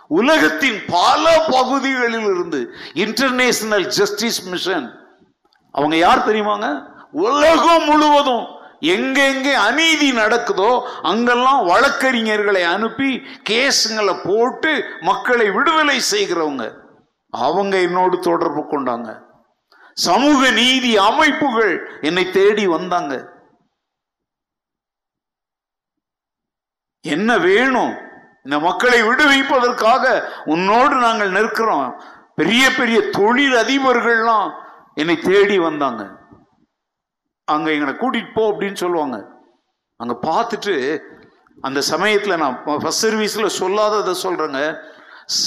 உலகத்தின் பல பகுதிகளில் இருந்து இன்டர்நேஷனல் ஜஸ்டிஸ் மிஷன் அவங்க யார் தெரியுமாங்க? உலகம் முழுவதும் எங்கெங்கே அநீதி நடக்குதோ அங்கெல்லாம் வழக்கறிஞர்களை அனுப்பி கேஸுங்களை போட்டு மக்களை விடுதலை செய்கிறவங்க. அவங்க என்னோடு தொடர்பு கொண்டாங்க. சமூக நீதி அமைப்புகள் என்னை தேடி வந்தாங்க. என்ன வேணும்? இந்த மக்களை விடுவிப்பதற்காக உன்னோடு நாங்கள் நிற்கிறோம். பெரிய பெரிய தொழில் அதிபர்கள்லாம் என்னை தேடி வந்தாங்க. அங்கே எங்களை கூட்டிகிட்டு போ அப்படின்னு சொல்லுவாங்க. அங்கே பார்த்துட்டு அந்த சமயத்தில் நான் ஃபர்ஸ்ட் சர்வீஸில் சொல்லாததை சொல்கிறேங்க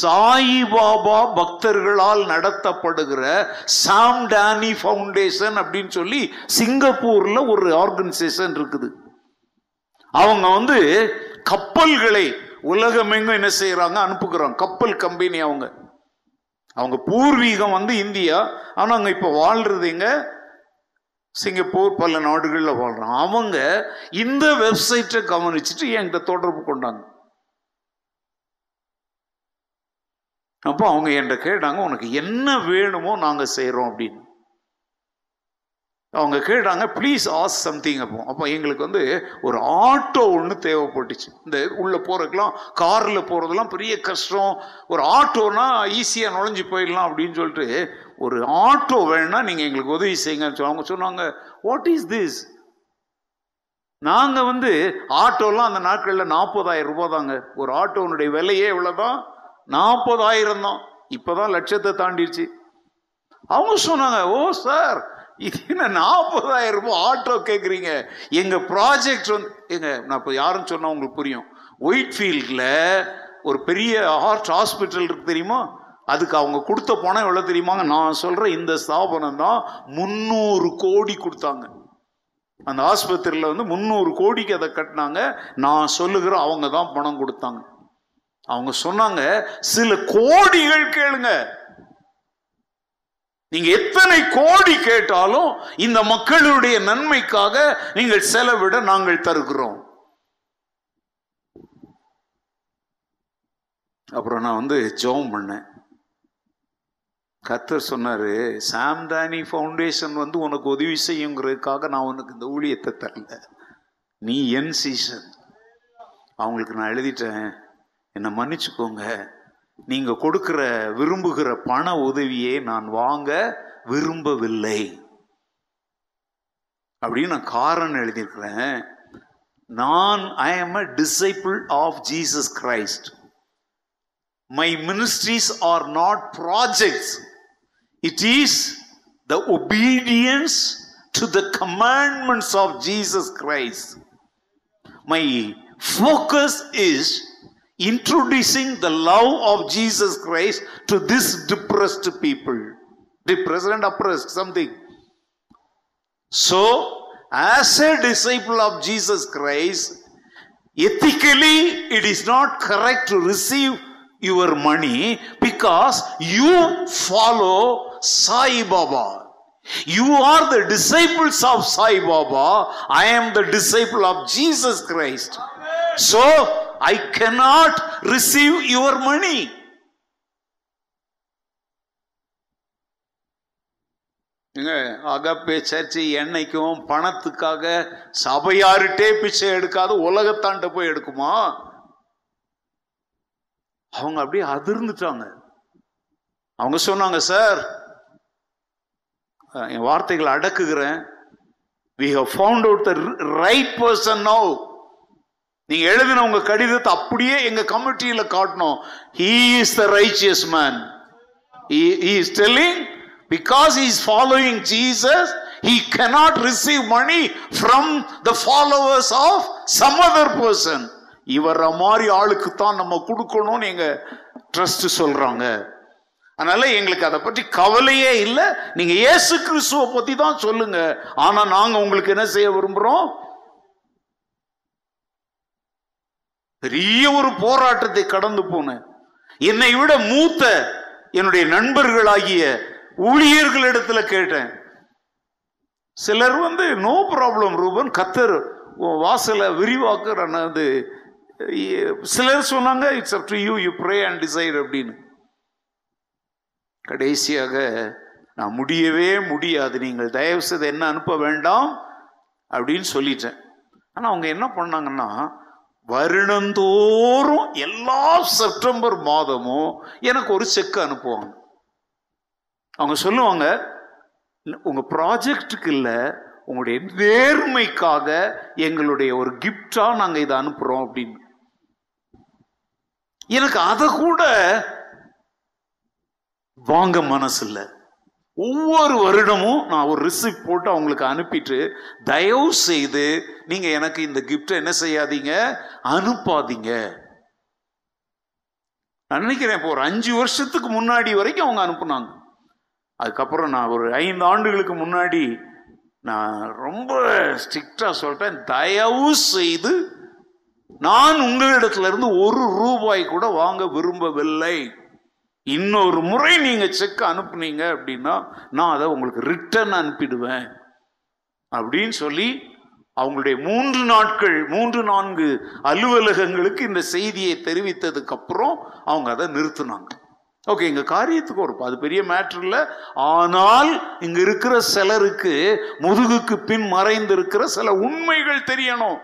சாயிபாபா பக்தர்களால் நடத்தப்படுகிற சாம் டானி ஃபவுண்டேஷன் அப்படின்னு சொல்லி சிங்கப்பூரில் ஒரு ஆர்கனைசேஷன் இருக்குது. அவங்க வந்து கப்பல்களை உலகமெங்கும் என்ன செய்கிறாங்க அனுப்புகிறாங்க. கப்பல் கம்பெனி அவங்க. அவங்க பூர்வீகம் வந்து இந்தியா. ஆனால் அங்கே இப்போ வாழ்கிறது எங்க? சிங்கப்பூர் பல நாடுகளில் வாழ்கிறான் அவங்க இந்த வெப்சைட்டை கவனிச்சுட்டு என்கிட்ட தொடர்பு கொண்டாங்க. அப்போ அவங்க என்கிட்ட கேட்டாங்க உனக்கு என்ன வேணுமோ நாங்கள் செய்கிறோம் அப்படின்னு. அவங்க கேட்டாங்க ப்ளீஸ் ஆஸ் சம்திங் அப்போ. அப்போ எங்களுக்கு வந்து ஒரு ஆட்டோ ஒன்று தேவைப்பட்டுச்சு. இந்த உள்ளே போகிறதுக்கெலாம் காரில் போகிறதெல்லாம் பெரிய கஷ்டம். ஒரு ஆட்டோனா ஈஸியாக நுழைஞ்சு போயிடலாம் அப்படின்னு சொல்லிட்டு ஒரு ஆட்டோ வேணும்னா நீங்கள் எங்களுக்கு உதவி செய்யுங்கன்னு அவங்க சொன்னாங்க வாட் இஸ் திஸ் நாங்கள் வந்து ஆட்டோலாம் அந்த நாட்களில் நாற்பதாயிரம் ரூபா தாங்க. ஒரு ஆட்டோனுடைய விலையே இவ்வளோதான் நாற்பதாயிரம் தான். இப்போதான் லட்சத்தை தாண்டிடுச்சு அவங்க சொன்னாங்க ஓ சார் இது என்ன நாற்பதாயிரம் ரூபாய் ஆட்டோ கேட்குறீங்க எங்கள் ப்ராஜெக்ட் வந்து எங்க நான் இப்போ யாருன்னு சொன்னால் உங்களுக்கு புரியும். ஒயிட் ஃபீல்டில் ஒரு பெரிய ஹார்ட் ஹாஸ்பிட்டல் இருக்கு தெரியுமா? அதுக்கு அவங்க கொடுத்த பணம் எவ்வளோ தெரியுமாங்க நான் சொல்கிற இந்த ஸ்தாபனம் தான் முந்நூறு கோடி கொடுத்தாங்க. அந்த ஆஸ்பத்திரியில் வந்து முந்நூறு கோடிக்கு அதை கட்டினாங்க. நான் சொல்லுகிற அவங்க தான் பணம் கொடுத்தாங்க. அவங்க சொன்னாங்க சில கோடிகள் கேளுங்க. நீங்க எத்தனை கோடி கேட்டாலும் இந்த மக்களுடைய நன்மைக்காக நீங்கள் செலவிட நாங்கள் தருகிறோம். அப்புறம் நான் வந்து ஜோம் பண்ணேன். கத்தர் சொன்னார் சாம்தானி ஃபவுண்டேஷன் வந்து உனக்கு உதவி செய்யுங்கிறதுக்காக நான் உனக்கு இந்த ஊழியத்தை தரல. நீ என் சீசன். அவங்களுக்கு நான் எழுதிட்டேன். என்னை மன்னிச்சுக்கோங்க. நீங்கள் கொடுக்குற விரும்புகிற பண உதவியை நான் வாங்க விரும்பவில்லை. அப்படின்னு நான் காரணம் எழுதியிருக்கிறேன். நான் I am a disciple of Jesus Christ my ministries are not projects It is the obedience to the commandments of Jesus Christ. My focus is introducing the love of Jesus Christ to this depressed people. Depressed and oppressed, something. So, as a disciple of Jesus Christ, ethically it is not correct to receive your money because you follow Sai Baba. You are the disciples of Sai Baba. I am the disciple of Jesus Christ. So, I cannot receive your money. ஏங்க அகப்பே சர்ச்சை என்னைக்கும் பணத்துக்காக சபையாருட்டே பிச்சை எடுக்காது உலகத்தாண்ட போய் எடுக்குமா அவங்க அப்படியே அதிர்ந்துட்டாங்க அவங்க சொன்னாங்க சார் என் வார்த்தைகளை அடக்குகிறேன். We have found out the right person no நீங்க எழுதின உங்க கடிதத்தை அப்படியே எங்க கமிட்டியில காட்டணும். He is the righteous man he is telling because is following Jesus he cannot receive money from the followers of some other person இவர மாதிரி ஆளுக்கு தான் நம்ம கொடுக்கணும்னு எங்க ட்ரஸ்ட் சொல்றாங்க. அதனால எங்களுக்கு அதை பற்றி கவலையே இல்லை. நீங்க இயேசு கிறிஸ்துவை பத்தி தான் சொல்லுங்க. ஆனா நாங்க உங்களுக்கு என்ன செய்ய விரும்புறோம்? பெரிய ஒரு போராட்டத்தை கடந்து போனேன். என்னை விட மூத்த என்னுடைய நண்பர்களாகிய ஊழியர்களிடத்துல கேட்டேன். சிலர் வந்து நோ ப்ராப்ளம் ரூபன். கத்தர் வாசலை விரிவாக்குற சிலர் சொன்னாங்க it's up to you you pray and decide அப்படின்னு. கடைசியாக நான் முடியவே முடியாது. நீங்கள் தயவு செய்து என்ன அனுப்ப வேண்டாம் அப்படின்னு சொல்லிட்டேன். ஆனால் அவங்க என்ன பண்ணாங்கன்னா வருடந்தோறும் எல்லா செப்டம்பர் மாதமும் எனக்கு ஒரு செக் அனுப்புவாங்க. அவங்க சொல்லுவாங்க உங்கள் ப்ராஜெக்டுக்கு இல்லை உங்களுடைய நேர்மைக்காக எங்களுடைய ஒரு கிஃப்டாக நாங்கள் இதை அனுப்புகிறோம் அப்படின்னு. எனக்கு அதை கூட வாங்க மனசு இல்லை ஒவ்வொரு வருடமும் நான் ஒரு ரிசிப்ட் போட்டு அவங்களுக்கு அனுப்பிட்டு தயவு செய்து நீங்க எனக்கு இந்த கிஃப்டை என்ன செய்யாதீங்க? அனுப்பாதீங்க. நான் நினைக்கிறேன் இப்போ ஒரு அஞ்சு வருஷத்துக்கு முன்னாடி வரைக்கும் அவங்க அனுப்புனாங்க. அதுக்கப்புறம் நான் ஒரு ஐந்து ஆண்டுகளுக்கு முன்னாடி நான் ரொம்ப ஸ்ட்ரிக்டா சொல்லிட்டேன் தயவு செய்து நான் உங்களிடத்துல இருந்து ஒரு ரூபாய் கூட வாங்க விரும்பவில்லை. இன்னொரு முறை நீங்க செக் அனுப்புனீங்க அப்படின்னா நான் அதை உங்களுக்கு ரிட்டர்ன் அனுப்பிடுவேன். அப்படின்னு சொல்லி அவங்களுடைய மூன்று நாட்கள் மூன்று நான்கு அலுவலகங்களுக்கு இந்த செய்தியை தெரிவித்ததுக்கு அப்புறம் அவங்க அதை நிறுத்தினாங்க. ஓகே எங்கள் காரியத்துக்கு ஒரு அது பெரிய மேட்ரு இல்லை. ஆனால் இங்க இருக்கிற சிலருக்கு முதுகுக்கு பின் மறைந்திருக்கிற சில உண்மைகள் தெரியணும்.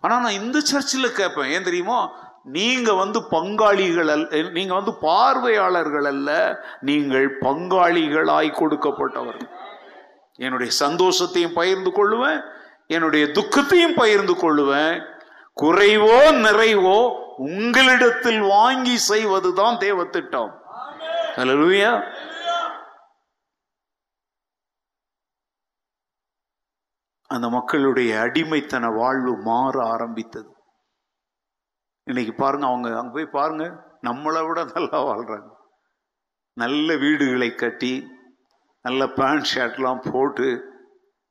ஆனா நான் இந்த சர்ச்சில் கேட்பேன் ஏன் தெரியுமா? நீங்க வந்து பங்காளிகள் அல்ல நீங்க வந்து பார்வையாளர்கள் அல்ல நீங்கள் பங்காளிகளாய் கொடுக்கப்பட்டவர்கள் என்னுடைய சந்தோஷத்தையும் பகிர்ந்து கொள்ளுவேன் என்னுடைய துக்கத்தையும் பகிர்ந்து கொள்ளுவேன். குறைவோ நிறைவோ உங்களிடத்தில் வாங்கி செய்வதுதான் தேவ திட்டம் அல்லேலூயா அந்த மக்களுடைய அடிமைத்தன வாழ்வு மாற ஆரம்பித்தது. இன்னைக்கு பாருங்க அவங்க அங்கே போய் பாருங்க நம்மளை விட நல்லா வாழ்கிறாங்க நல்ல வீடுகளை கட்டி நல்ல பேண்ட் ஷர்ட்லாம் போட்டு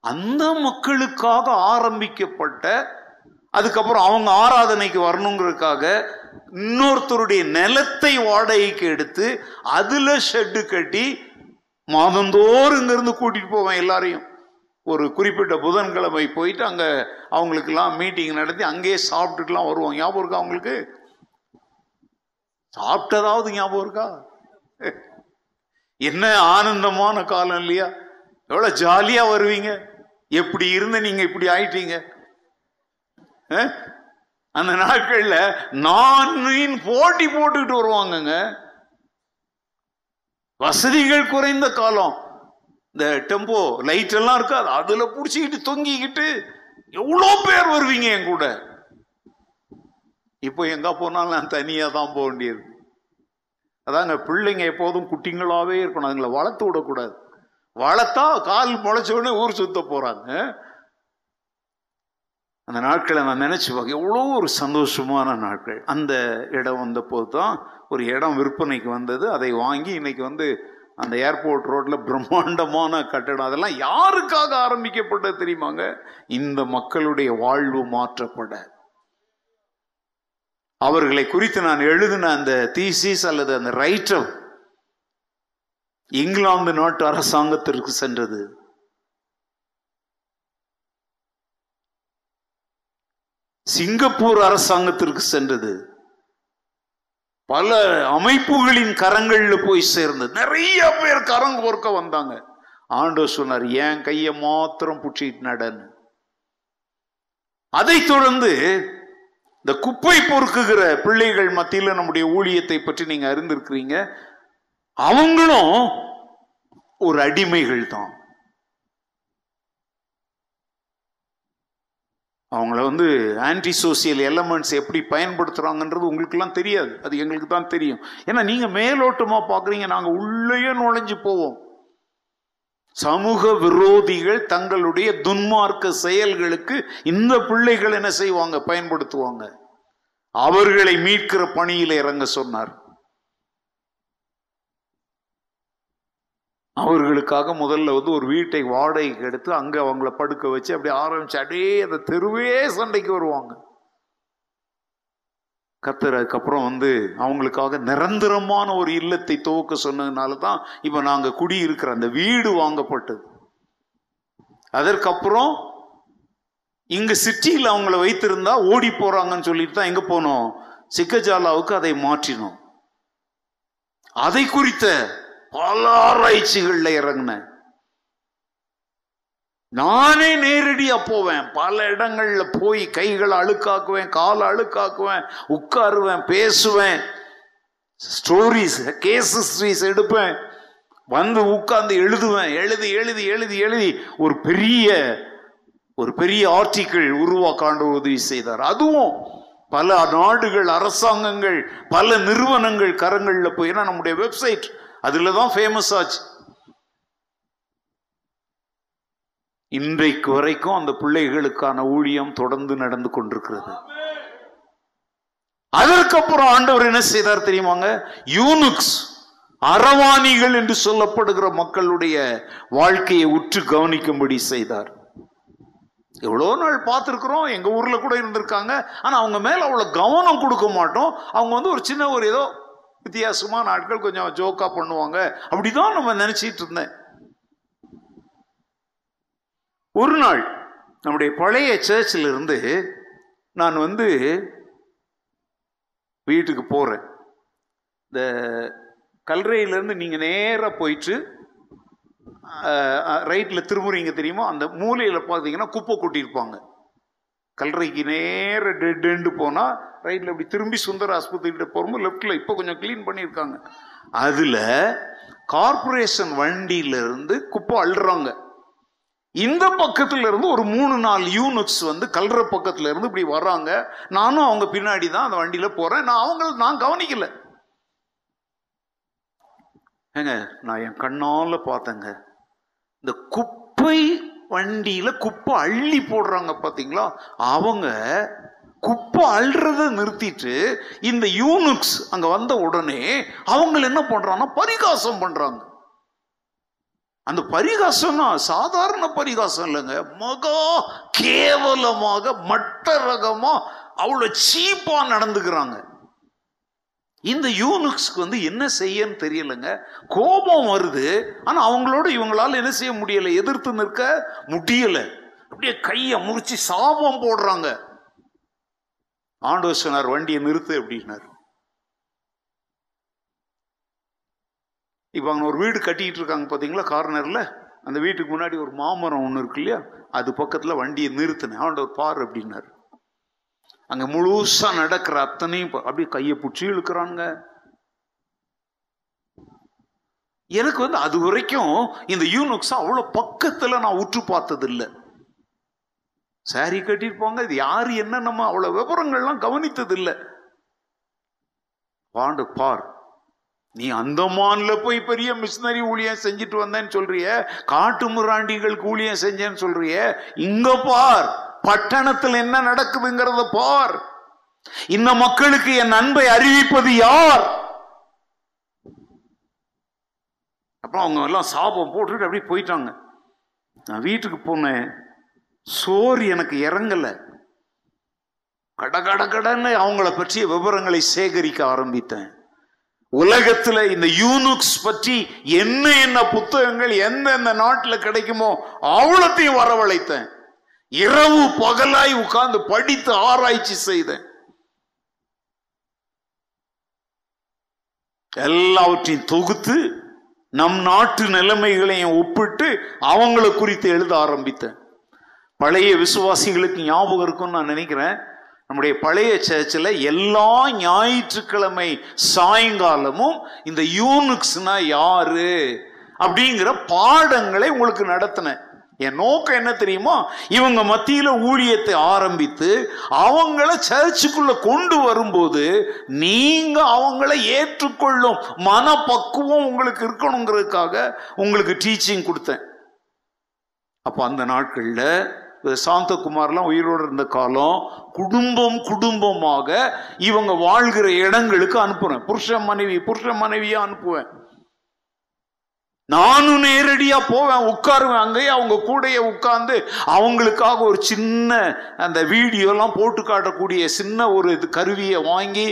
அந்த மக்களுக்காக ஆரம்பிக்கப்பட்ட அதுக்கப்புறம் அவங்க ஆராதனைக்கு வரணுங்கிறதுக்காக இன்னொருத்தருடைய நிலத்தை வாடகைக்கு எடுத்து அதில் ஷெட்டு கட்டி மாதந்தோறும் இங்கேருந்து கூட்டிகிட்டு போவேன் எல்லாரையும். ஒரு குறிப்பிட்ட புதன்கிழமை போயிட்டு அங்கே அவங்களுக்கெல்லாம் மீட்டிங் நடத்தி அங்கேயே சாப்பிட்டுட்டுலாம் வருவோம். ஞாபகம் இருக்கா அவங்களுக்கு சாப்பிட்டதாவது ஞாபகம் இருக்கா? என்ன ஆனந்தமான காலம் இல்லையா? எவ்வளவு ஜாலியா வருவீங்க? எப்படி இருந்த நீங்க இப்படி ஆயிட்டீங்க? அந்த நாட்கள்ல நான் போட்டி போட்டுக்கிட்டு வருவாங்கங்க. வசதிகள் குறைந்த காலம். இந்த டெம்போ லைட் எல்லாம் இருக்காது. அதுல பிடிச்சிக்கிட்டு தொங்கிக்கிட்டு எவ்வளோ பேர் வருவீங்க என் கூட? இப்போ எங்க போனாலும் நான் தனியாக தான் போக வேண்டியது. அதாங்க பிள்ளைங்க எப்போதும் குட்டிங்களாகவே இருக்கணும். அதுங்களை வளர்த்து விடக்கூடாது. வளர்த்தா கால் முளைச்சோடனே ஊர் சுத்த போறாங்க. அந்த நாட்களை நான் நினைச்சு பார்க்க எவ்வளோ ஒரு சந்தோஷமான நாட்கள். அந்த இடம் வந்த தான் ஒரு இடம் விற்பனைக்கு வந்தது. அதை வாங்கி இன்னைக்கு வந்து அந்த ஏர்போர்ட் ரோட்டில் பிரம்மாண்டமான கட்டடம். அதெல்லாம் யாருக்காக ஆரம்பிக்கப்பட்டது தெரியுமாங்க? இந்த மக்களுடைய வாழ்வு மாற்றப்பட. அவர்களை குறித்து நான் எழுதின அந்த தீசிஸ் அல்லது அந்த ரைட்டம் இங்கிலாந்து நாட்டு அரசாங்கத்திற்கு சென்றது. சிங்கப்பூர் அரசாங்கத்திற்கு சென்றது. பல அமைப்புகளின் கரங்களில் போய் சேர்ந்து நிறைய பேர் கரம் கோர்க்க வந்தாங்க. ஆண்டவர் சொன்னார் என் கையை மாத்திரம் பிடிச்சிட்டு நடன்னு அதைத் தொடர்ந்து இந்த குப்பை பொறுக்குகிற பிள்ளைகள் மத்தியில் நம்முடைய ஊழியத்தை பற்றி நீங்க அறிந்திருக்கிறீங்க. அவங்களும் ஒரு அடிமைகள் தான் அவங்கள வந்து ஆன்டி சோசியல் எலமெண்ட்ஸ் எப்படி பயன்படுத்துகிறாங்கன்றது உங்களுக்கெல்லாம் தெரியாது. அது எங்களுக்கு தான் தெரியும். ஏன்னா நீங்கள் மேலோட்டமாக பார்க்குறீங்க நாங்கள் உள்ளேயே நுழைஞ்சு போவோம். சமூக விரோதிகள் தங்களுடைய துன்மார்க்க செயல்களுக்கு இந்த பிள்ளைகள் என்ன செய்வாங்க? பயன்படுத்துவாங்க. அவர்களை மீட்கிற பணியில் இறங்க சொன்னார். அவர்களுக்காக முதல்ல வந்து ஒரு வீட்டை வாடகைக்கு எடுத்து அங்கே அவங்கள படுக்க வச்சு அப்படியே ஆரம்பிச்சு அப்படியே அந்த தெருவே சண்டைக்கு வருவாங்க. கத்தர் அதுக்கப்புறம் வந்து அவங்களுக்காக நிரந்தரமான ஒரு இல்லத்தை துவக்க சொன்னதுனால தான் இப்போ நாங்கள் குடியிருக்கிற அந்த வீடு வாங்கப்பட்டது. அதற்கப்புறம் இங்கே சிட்டியில் அவங்கள வைத்திருந்தா ஓடி போகிறாங்கன்னு சொல்லிட்டு தான் எங்கே போனோம்? சிக்கஜாலாவுக்கு அதை மாற்றினோம். அதை குறித்த பல ஆராய்ச்சிகள்ல இறங்கினேன். நானே நேரடியா போவேன். பல இடங்கள்ல போய் கைகளை அழுக்காக்குவேன் காலை அழுக்காக்குவேன் உட்காருவேன் பேசுவேன். ஸ்டோரிஸ் கேஸ் எடுப்பேன். வந்து உட்கார்ந்து எழுதுவேன். எழுதி எழுதி எழுதி எழுதி ஒரு பெரிய ஒரு பெரிய ஆர்டிக்கிள் உருவாக்காண்டு உதவி செய்தார். அதுவும் பல நாடுகள் அரசாங்கங்கள் பல நிறுவனங்கள் கரங்களில் போய் ஏன்னா நம்முடைய வெப்சைட் அதுல தான் ஃபேமஸ் ஆச்சு. இன்றைக்கு வரைக்கும் அந்த பிள்ளைகளுக்கான ஊழியம் தொடர்ந்து நடந்து கொண்டிருக்கிறது. அதற்கப்புறம் ஆண்டவர் என்ன செய்தார் தெரியுமாங்க? யூனுக்ஸ் அரவாணிகள் என்று சொல்லப்படுகிற மக்களுடைய வாழ்க்கையை உற்று கவனிக்கும்படி செய்தார். எவ்வளோ நாள் பார்த்துருக்குறோம் எங்கள் ஊரில் கூட இருந்திருக்காங்க. ஆனால் அவங்க மேலே அவ்வளோ கவனம் கொடுக்க மாட்டோம். அவங்க வந்து ஒரு சின்ன ஒரு ஏதோ வித்தியாசமான ஆட்கள் கொஞ்சம் ஜோக்கா பண்ணுவாங்க. அப்படிதான் நம்ம நினைச்சிட்டு இருந்தேன். ஒரு நாள் நம்முடைய பழைய சேர்ச்சில் இருந்து நான் வந்து வீட்டுக்கு போறேன். இந்த கல்றையிலேருந்து நீங்கள் நேராக போயிட்டு ரைட்டில் திரும்புறீங்க தெரியுமோ? அந்த மூலையில் பார்த்தீங்கன்னா குப்பை கொட்டியிருப்பாங்க. கல்றைக்கு நேர டெட்டு போனால் ரைட்டில் இப்படி திரும்பி சுந்தர ஆஸ்பத்திரிகிட்ட போகும்போது லெஃப்டில் இப்போ கொஞ்சம் க்ளீன் பண்ணியிருக்காங்க. அதில் கார்ப்பரேஷன் வண்டியில இருந்து குப்பை அள்ளுறாங்க. இந்த பக்கத்துல இருந்து ஒரு மூணு நாலு யூனிட்ஸ் வந்து கல்ற பக்கத்துல இருந்து இப்படி வர்றாங்க. நானும் அவங்க பின்னாடி தான் அந்த வண்டியில போறேன். நான் அவங்கள நான் கவனிக்கல. ஏங்க நான் என் கண்ணால பார்த்தேங்க. இந்த குப்பை வண்டியில் குப்பை அள்ளி போடுறாங்க பார்த்தீங்களா அவங்க குப்பை அள்ளுறத நிறுத்திட்டு இந்த யூனிக்ஸ் அங்கே வந்த உடனே அவங்க என்ன பண்ணுறாங்கன்னா பரிகாசம் பண்ணுறாங்க அந்த பரிகாசம்னா சாதாரண பரிகாசம் இல்லைங்க. மகா கேவலமாக மட்ட ரகமாக அவ்வளோ சீப்பாக நடந்துக்கிறாங்க. இந்த யூனிக்ஸ்க்கு வந்து என்ன செய்யன்னு தெரியலைங்க. கோபம் வருது. ஆனால் அவங்களோட இவங்களால என்ன செய்ய முடியல. எதிர்த்து நிற்க முடியலை. அப்படியே கையை முறிச்சு சாபம் போடுறாங்க. ஆண்டவர் சொன்னார் வண்டியை நிறுத்து அப்படின்னாரு. இப்போ அங்கே ஒரு வீடு கட்டிக்கிட்டு இருக்காங்க பார்த்தீங்களா கார்னரில்? அந்த வீட்டுக்கு முன்னாடி ஒரு மாமரம் ஒன்று இருக்கு இல்லையா? அது பக்கத்தில் வண்டியை நிறுத்தினேன். ஆண்டவர் பார் அப்படின்னாரு. அங்கே முழுசா நடக்கிற அத்தனையும் அப்படியே கையை பிடிச்சி இழுக்கிறாங்க எனக்கு வந்து அது வரைக்கும் இந்த யூனுக்ஸ் அவ்வளோ பக்கத்தில் நான் உற்று பார்த்தது இல்லை சாரி கட்டியிருப்பாங்க இது யாரு என்ன நம்ம அவ்வளோ விவரங்கள்லாம் கவனித்தது இல்லை வாண்டு பார் நீ அந்தமான்ல போய் பெரிய மிஷினரி ஊழியம் செஞ்சுட்டு வந்தேன்னு சொல்றிய காட்டு முராண்டிகளுக்கு ஊழியம் செஞ்சேன்னு சொல்றிய இங்க பார். பட்டணத்தில் என்ன நடக்குதுங்கிறத பார். இந்த மக்களுக்கு என் அன்பை அறிவிப்பது யார்? அப்புறம் அவங்க எல்லாம் சாபம் போட்டுட்டு அப்படியே போயிட்டாங்க. நான் வீட்டுக்கு போனேன். சோறு எனக்கு இறங்கல. கட கட கடன்னு அவங்கள பற்றிய விவரங்களை சேகரிக்க ஆரம்பித்தேன். உலகத்துல இந்த யூனுக்ஸ் பற்றி என்ன என்ன புத்தகங்கள் எந்தெந்த நாட்டில் கிடைக்குமோ அவ்வளோத்தையும் வரவழைத்தேன். இரவு பகலாய் உட்கார்ந்து படித்து ஆராய்ச்சி செய்தேன். எல்லாவற்றையும் தொகுத்து நம் நாட்டு நிலைமைகளையும் ஒப்பிட்டு அவங்கள குறித்து எழுத ஆரம்பித்தேன். பழைய விசுவாசிகளுக்கு ஞாபகம் இருக்கும்னு நான் நினைக்கிறேன். நம்முடைய பழைய சர்ச்சில் எல்லா ஞாயிற்றுக்கிழமை சாயங்காலமும் இந்த யூனிக்ஸ்னா யாரு அப்படிங்கிற பாடங்களை உங்களுக்கு நடத்தினேன். என் நோக்கம் என்ன தெரியுமா? இவங்க மத்தியில் ஊழியத்தை ஆரம்பித்து அவங்கள சர்ச்சுக்குள்ள கொண்டு வரும்போது நீங்க அவங்கள ஏற்றுக்கொள்ளும் மனப்பக்குவம் உங்களுக்கு இருக்கணுங்கிறதுக்காக உங்களுக்கு டீச்சிங் கொடுத்தேன். அப்போ அந்த நாட்களில் சாந்தகுமார்லாம் உயிரோடு இருந்த காலம் குடும்பம் குடும்பமாக இவங்க வாழ்கிற இடங்களுக்கு அனுப்புறேன். புருஷன் மனைவி புருஷன் மனைவியாக அனுப்புவேன். நானும் நேரடியா போவேன் உட்காருவேன். அங்கேயே அவங்க கூடையே உட்கார்ந்து அவங்களுக்காக ஒரு சின்ன அந்த வீடியோலாம் போட்டு காட்டக்கூடிய சின்ன ஒரு இது கருவியை வாங்கி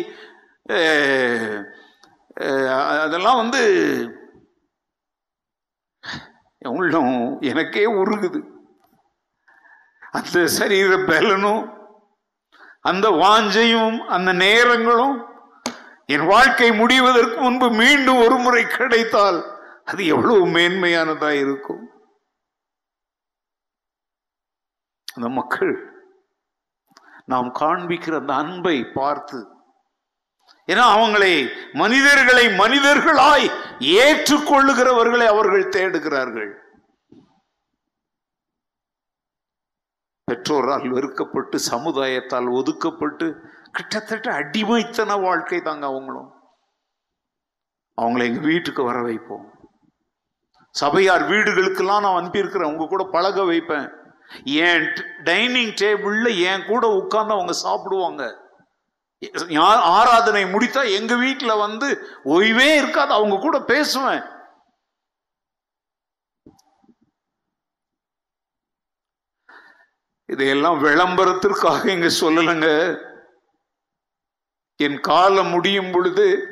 அதெல்லாம் வந்து உள்ளம் எனக்கே உருகுது. அந்த சரீர பலனும் அந்த வாஞ்சையும் அந்த நேரங்களும் என் வாழ்க்கை முடிவதற்கு முன்பு மீண்டும் ஒரு முறை கிடைத்தால் அது எவ்வளவு மேன்மையானதா இருக்கும்? அந்த மக்கள் நாம் காண்பிக்கிற அந்த அன்பை பார்த்து ஏன்னா அவங்களை மனிதர்களை மனிதர்களாய் ஏற்றுக்கொள்ளுகிறவர்களை அவர்கள் தேடுகிறார்கள். பெற்றோரால் வெறுக்கப்பட்டு சமுதாயத்தால் ஒதுக்கப்பட்டு கிட்டத்தட்ட அடிமைத்தன வாழ்க்கை தாங்க அவங்களும். அவங்களை எங்க வீட்டுக்கு வர வைப்போம். சபையார் வீடுகளுக்கெல்லாம் நான் அனுப்பியிருக்கிறேன். உங்க கூட பழக வைப்பேன். என் டைனிங் டேபிள்ல என் கூட உட்கார்ந்து அவங்க சாப்பிடுவாங்க. யா- ஆராதனை முடித்தா எங்க வீட்டில் வந்து ஓய்வே இருக்காது. அவங்க கூட பேசுவேன். இதையெல்லாம் விளம்பரத்திற்காக இங்க சொல்லலைங்க. என் காலம் முடியும் பொழுது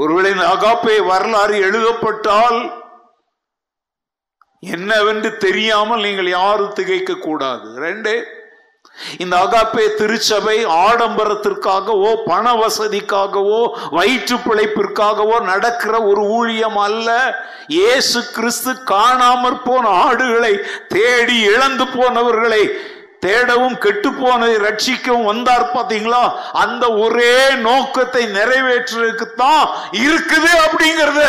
ஒருவேளை இந்த அகாப்பே வரலாறு எழுதப்பட்டால் என்னவென்று தெரியாமல் நீங்கள் யாரும் திகைக்க கூடாது. ரெண்டு இந்த அகாப்பே திருச்சபை ஆடம்பரத்திற்காகவோ பண வசதிக்காகவோ வயிற்று பிழைப்பிற்காகவோ நடக்கிற ஒரு ஊழியம் அல்ல. இயேசு கிறிஸ்து காணாமற் போன ஆடுகளை தேடி இழந்து போனவர்களை தேடவும் கெட்டு போனதை ரட்சிக்கவும் வந்தார் பாத்தீங்களா அந்த ஒரே நோக்கத்தை நிறைவேற்றுறதுக்கு தான் இருக்குது அப்படிங்கறத.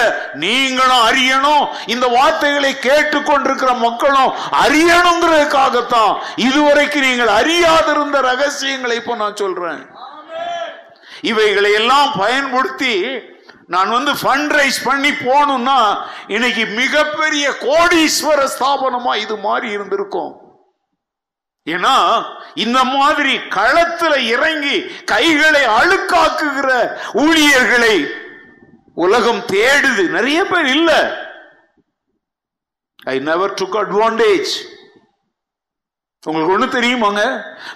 நீங்களும் அறியணும். இந்த வார்த்தைகளை கேட்டுக்கொண்டிருக்கிற மக்களும் அறியணுங்கிறதுக்காகத்தான். இதுவரைக்கும் நீங்கள் அறியாதிருந்த ரகசியங்களை இப்போ நான் சொல்றேன். இவைகளை எல்லாம் பயன்படுத்தி நான் வந்து ஃபண்ட் ரைஸ் பண்ணி போகணும்னா இன்னைக்கு மிகப்பெரிய கோடீஸ்வர ஸ்தாபனமா இது மாதிரி இருந்திருக்கும். ஏன்னா இந்த மாதிரி களத்துல இறங்கி கைகளை அழுக்காக்குகிற ஊழியர்களை உலகம் தேடுது. நிறைய பேர் இல்ல. ஐ நெவர் டுக் அட்வான்டேஜ் உங்களுக்கு ஒண்ணு தெரியுமாங்க?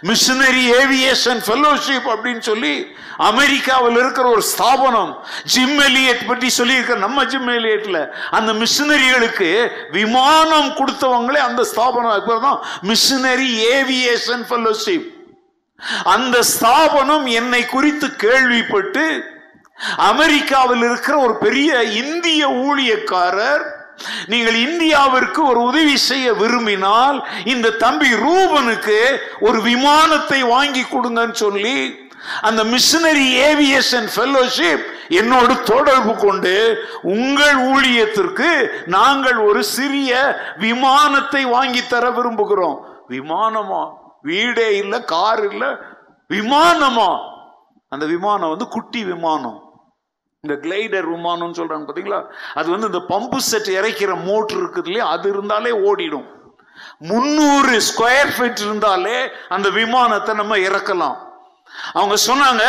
மிஷினரி ஏவியேஷன் ஃபெல்லோஷிப் அப்படின்னு சொல்லி அமெரிக்காவில் இருக்கிற ஒரு ஸ்தாபனம் ஜிம் எலியட் பற்றி சொல்லியிருக்க நம்ம ஜிம் எலியட்ல. அந்த மிஷினரிகளுக்கு விமானம் கொடுத்தவங்களே அந்த ஸ்தாபனம். பேர் தான் மிஷினரி ஏவியேஷன் ஃபெல்லோஷிப் அந்த ஸ்தாபனம் என்னை குறித்து கேள்விப்பட்டு அமெரிக்காவில் இருக்கிற ஒரு பெரிய இந்திய ஊழியக்காரர் நீங்கள் இந்தியாவிற்கு ஒரு உதவி செய்ய விரும்பினால் இந்த தம்பி ரூபனுக்கு ஒரு விமானத்தை வாங்கி கொடுங்கன்னு சொல்லி அந்த மிஷனரி ஏவியேஷன் ஃபெல்லோஷிப் என்னோடு தொடர்பு கொண்டு உங்கள் ஊழியத்திற்கு நாங்கள் ஒரு சிறிய விமானத்தை வாங்கி தர விரும்புகிறோம். விமானமா? வீடே இல்ல கார் இல்ல விமானமா? அந்த விமானம் வந்து குட்டி விமானம். இந்த கிளைடர் விமானம்னு சொல்றாங்க பாத்தீங்களா? அது வந்து இந்த பம்பு செட் இறைக்கிற மோட்டர் இருக்குது இல்லையா? அது இருந்தாலே ஓடிடும். முன்னூறு ஸ்கொயர் ஃபீட் இருந்தாலே அந்த விமானத்தை நம்ம இறக்கலாம். அவங்க சொன்னாங்க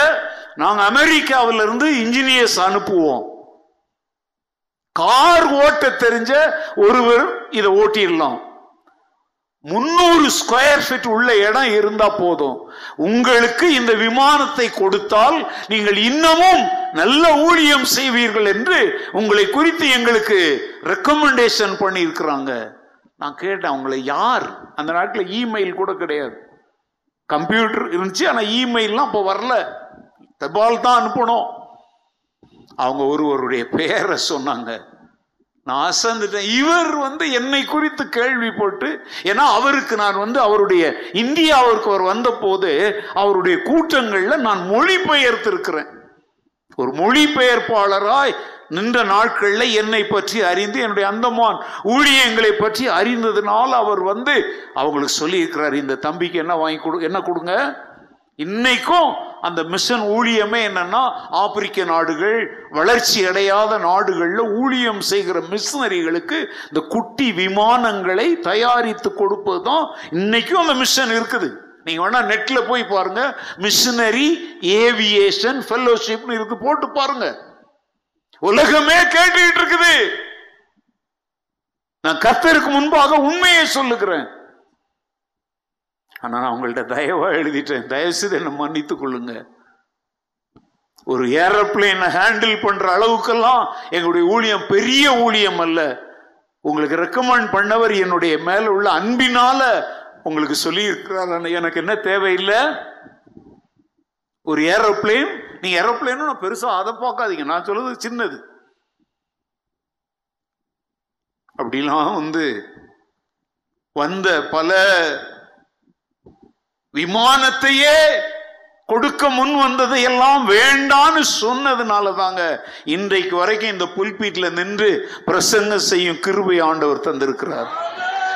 நாங்க அமெரிக்காவில இருந்து இன்ஜினியர்ஸ் அனுப்புவோம். கார் ஓட்ட தெரிஞ்ச ஒருவர் இதை ஓட்டிடலாம். முன்னூறு ஸ்கொயர் ஃபீட் உள்ள இடம் இருந்தா போதும். உங்களுக்கு இந்த விமானத்தை கொடுத்தால் நீங்கள் இன்னமும் நல்ல ஊழியம் செய்வீர்கள் என்று உங்களை குறித்து எங்களுக்கு ரெக்கமெண்டேஷன் பண்ணி இருக்கிறாங்க நான் கேட்டேன் அவங்களை யார்? அந்த நாட்டில் இமெயில் கூட கிடையாது. கம்ப்யூட்டர் இருந்துச்சு ஆனால் இமெயில்லாம் இப்போ வரல. தபால் தான் அனுப்பணும். அவங்க ஒருவருடைய பெயரை சொன்னாங்க. நான் அசந்துட்டேன். இவர் வந்து என்னை குறித்து கேள்விப்பட்டு ஏன்னா அவருக்கு நான் வந்து அவருடைய இந்தியாவிற்கு அவர் வந்த போது அவருடைய கூட்டங்களில் நான் மொழிபெயர்த்திருக்கிறேன். ஒரு மொழிபெயர்ப்பாளராய் நின்ற நாட்களில் என்னை பற்றி அறிந்து என்னுடைய அந்தமான் ஊழியங்களை பற்றி அறிந்ததுனால அவர் வந்து அவங்களுக்கு சொல்லியிருக்கிறார் இந்த தம்பிக்கு என்ன வாங்கி கொடு என்ன கொடுங்க? இன்னைக்கும் அந்த மிஷன் ஊழியமே என்னன்னா ஆப்பிரிக்க நாடுகள் வளர்ச்சி அடையாத நாடுகளில் ஊழியம் செய்கிற மிஷினரிகளுக்கு இந்த குட்டி விமானங்களை தயாரித்து கொடுப்பது தான் இன்னைக்கும் அந்த மிஷன் இருக்குது. நீங்க வேணா நெட்ல போய் பாருங்க. மிஷினரி ஏவியேஷன் ஃபெல்லோஷிப்னு இருக்கு. போட்டு பாருங்க. உலகமே கேட்டுக்கிட்டு இருக்குது. நான் கத்தருக்கு முன்பாக உண்மையை சொல்லுகிறேன். ஆனால் நான் அவங்கள்ட்ட தயவாக எழுதிட்டேன். தயவு செய்து என்னை மன்னித்து கொள்ளுங்க. ஒரு ஏரோப்ளைனை ஹேண்டில் பண்ற அளவுக்கெல்லாம் எங்களுடைய ஊழியம் பெரிய ஊழியம் அல்ல. உங்களுக்கு ரெக்கமெண்ட் பண்ணவர் என்னுடைய மேல உள்ள அன்பினால உங்களுக்கு சொல்லி இருக்கிறார் எனக்கு என்ன தேவையில்லை? ஒரு ஏரோப்ளேன்? நீங்கள் ஏரோப்ளேனும் நான் பெருசா அதை பார்க்காதீங்க. நான் சொல்றது சின்னது. அப்படிலாம் வந்து வந்த பல விமானத்தையே கொடுக்க முன் வந்ததை எல்லாம் வேண்டான்னு சொன்னதுனால தாங்க இன்றைக்கு வரைக்கும் இந்த புல்பீட்டில் நின்று பிரசங்கம் செய்யும் கிருபை ஆண்டவர் தந்திருக்கிறார்.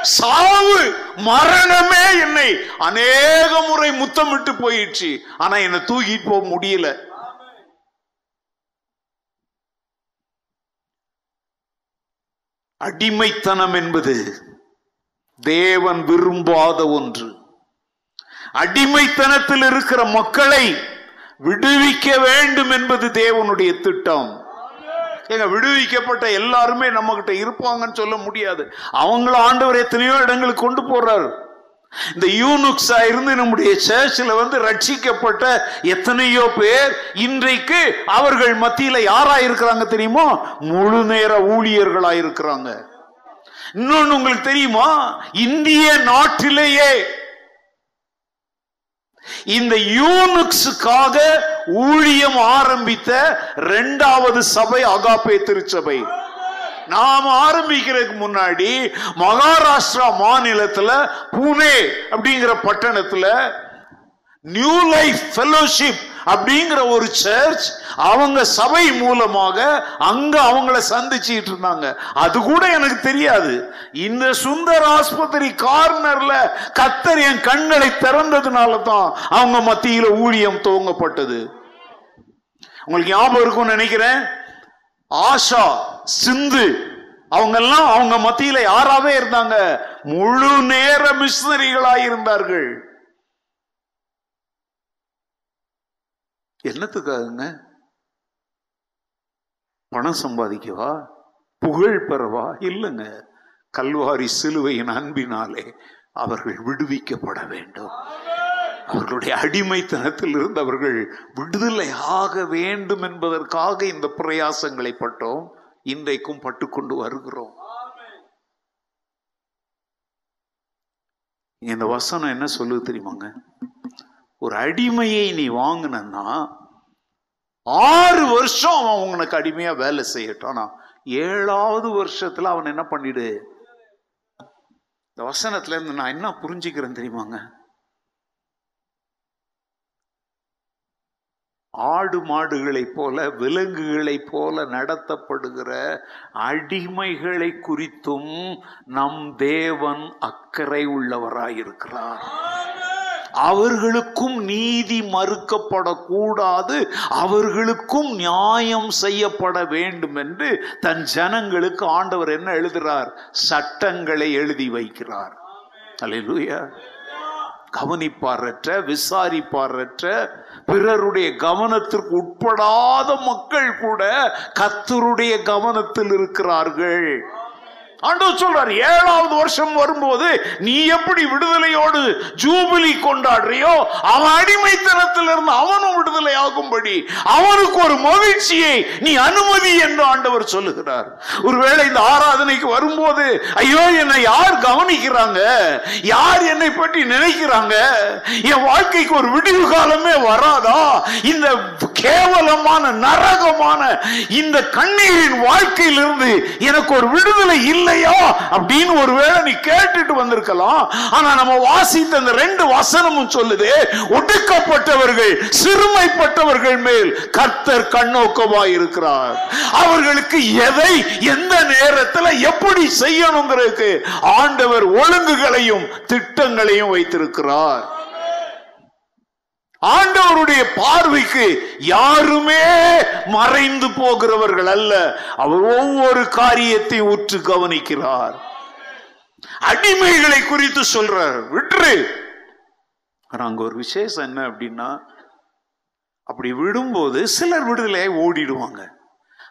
சாவு மரணமே என்னை அநேக முறை முத்தமிட்டு போயிடுச்சு. ஆனா என்னை தூக்கிட்டு போக முடியல. அடிமைத்தனம் என்பது தேவன் விரும்பாத ஒன்று. அடிமைத்தனத்தில் இருக்கிற மக்களை விடுவிக்க வேண்டும் என்பது தேவனுடைய திட்டம். ஏங்க விடுவிக்கப்பட்ட எல்லாருமே நம்ம கிட்ட இருப்பாங்கன்னு சொல்ல முடியாது. அவங்கள ஆண்டவர் எத்தனையோ இடங்களுக்கு கொண்டு போறாரு. இந்த யூனுக்ஸா இருந்து நம்முடைய சேர்ச்சில் வந்து ரட்சிக்கப்பட்ட எத்தனையோ பேர் இன்றைக்கு அவர்கள் மத்தியில யாரா இருக்கிறாங்க தெரியுமா? முழு நேர ஊழியர்களா இருக்கிறாங்க. இன்னொன்னு உங்களுக்கு தெரியுமா? இந்திய நாட்டிலேயே இந்த யூனுக்ஸுக்காக ஊழியம் ஆரம்பித்த இரண்டாவது சபை அகாப்பே திருச்சபை. நாம் ஆரம்பிக்கிறதுக்கு முன்னாடி மகாராஷ்டிரா மாநிலத்தில் புனே அப்படிங்கிற பட்டணத்தில் நியூ லைஃப் ஃபெலோஷிப் அப்படிங்கிற ஒரு சர்ச் அவங்க சபை மூலமாக அங்க அவங்கள சந்திச்சுட்டு இருந்தாங்க. அது கூட எனக்கு தெரியாது. இந்த சுந்தர் ஆஸ்பத்திரி கார்னர்ல கத்தர் என் கண்களை திறந்ததுனால தான் அவங்க மத்தியில ஊழியம் துவங்கப்பட்டது. உங்களுக்கு ஞாபகம் இருக்கும்னு நினைக்கிறேன். ஆஷா சிந்து அவங்க எல்லாம் அவங்க மத்தியில யாராவே இருந்தாங்க? முழு நேர மிஷினரிகளாய் இருந்தார்கள் என்னத்துக்காகங்க? பணம் சம்பாதிக்கவா? புகழ் பெறவா? இல்லைங்க. கல்வாரி சிலுவையின் அன்பினாலே அவர்கள் விடுவிக்கப்பட வேண்டும். அவர்களுடைய அடிமைத்தனத்தில் இருந்து அவர்கள் விடுதலை ஆக வேண்டும் என்பதற்காக இந்த பிரயாசங்களை பட்டோம். இன்றைக்கும் பட்டுக்கொண்டு வருகிறோம். இந்த வசனம் என்ன சொல்லுது தெரியுமாங்க? ஒரு அடிமையை நீ வாங்கினா ஆறு வருஷம் அவன் உனக்கு அடிமையா வேலை செய்யட்டும். ஏழாவது வருஷத்துல அவன் என்ன பண்ணிடு? இந்த வசனத்துல இருந்து நான் என்ன புரிஞ்சுக்கிறேன் தெரியுமாங்க? ஆடு மாடுகளைப் போல விலங்குகளைப் போல நடத்தப்படுகிற அடிமைகளை குறித்தும் நம் தேவன் அக்கறை உள்ளவராயிருக்கிறார். அவர்களுக்கும் நீதி மறுக்கப்படக்கூடாது. அவர்களுக்கும் நியாயம் செய்யப்பட வேண்டும் என்று தன் ஜனங்களுக்கு ஆண்டவர் என்ன எழுதுகிறார் சட்டங்களை எழுதி வைக்கிறார். அல்லேலூயா கவனிப்பாரற்ற விசாரிப்பாரற்ற பிறருடைய கவனத்திற்கு உட்படாத மக்கள் கூட கத்தருடைய கவனத்தில் இருக்கிறார்கள். ஆண்டவர் சொல்றார் ஏழாவது வருஷம் வரும்போது நீ எப்படி விடுதலையோடு ஜூபிலி கொண்டாடுறியோ அவன் அடிமைத்தனத்திலிருந்து அவனும் விடுதலை ஆகும்படி அவனுக்கு ஒரு மகிழ்ச்சியை நீ அனுமதி என்று ஆண்டவர் சொல்லுகிறார். ஒருவேளை இந்த ஆராதனைக்கு வரும்போது ஐயோ என்னை யார் கவனிக்கிறாங்க? யார் என்னை பற்றி நினைக்கிறாங்க? என் வாழ்க்கைக்கு ஒரு விடிவு காலமே வராதா? இந்த கேவலமான நரகமான இந்த கண்ணீரின் வாழ்க்கையிலிருந்து எனக்கு ஒரு விடுதலை இல்லையா அப்படின்னு ஒருவேளை நீ கேட்டுட்டு வந்திருக்கலாம். ஆனா நம்ம வாசித்த அந்த ரெண்டு வசனமும் சொல்லுது ஒடுக்கப்பட்டவர்கள் சிறுமைப்பட்டவர்கள் மேல் கர்த்தர் கண்ணோக்கமாய் இருக்கிறார். அவர்களுக்கு எதை எந்த நேரத்துல எப்படி செய்யணுங்கிறதுக்கு ஆண்டவர் ஒழுங்குகளையும் திட்டங்களையும் வைத்திருக்கிறார். ஆண்டவருடைய பார்வைக்கு யாருமே மறைந்து போகிறவர்கள் அல்ல. அவர் ஒவ்வொரு காரியத்தையும் உற்று கவனிக்கிறார். அடிமைகளை குறித்து சொல்றார். விட்டுரு அங்க ஒரு விசேஷம் என்ன அப்படின்னா அப்படி விடும்போது சிலர் விடுதலையை ஓடிடுவாங்க.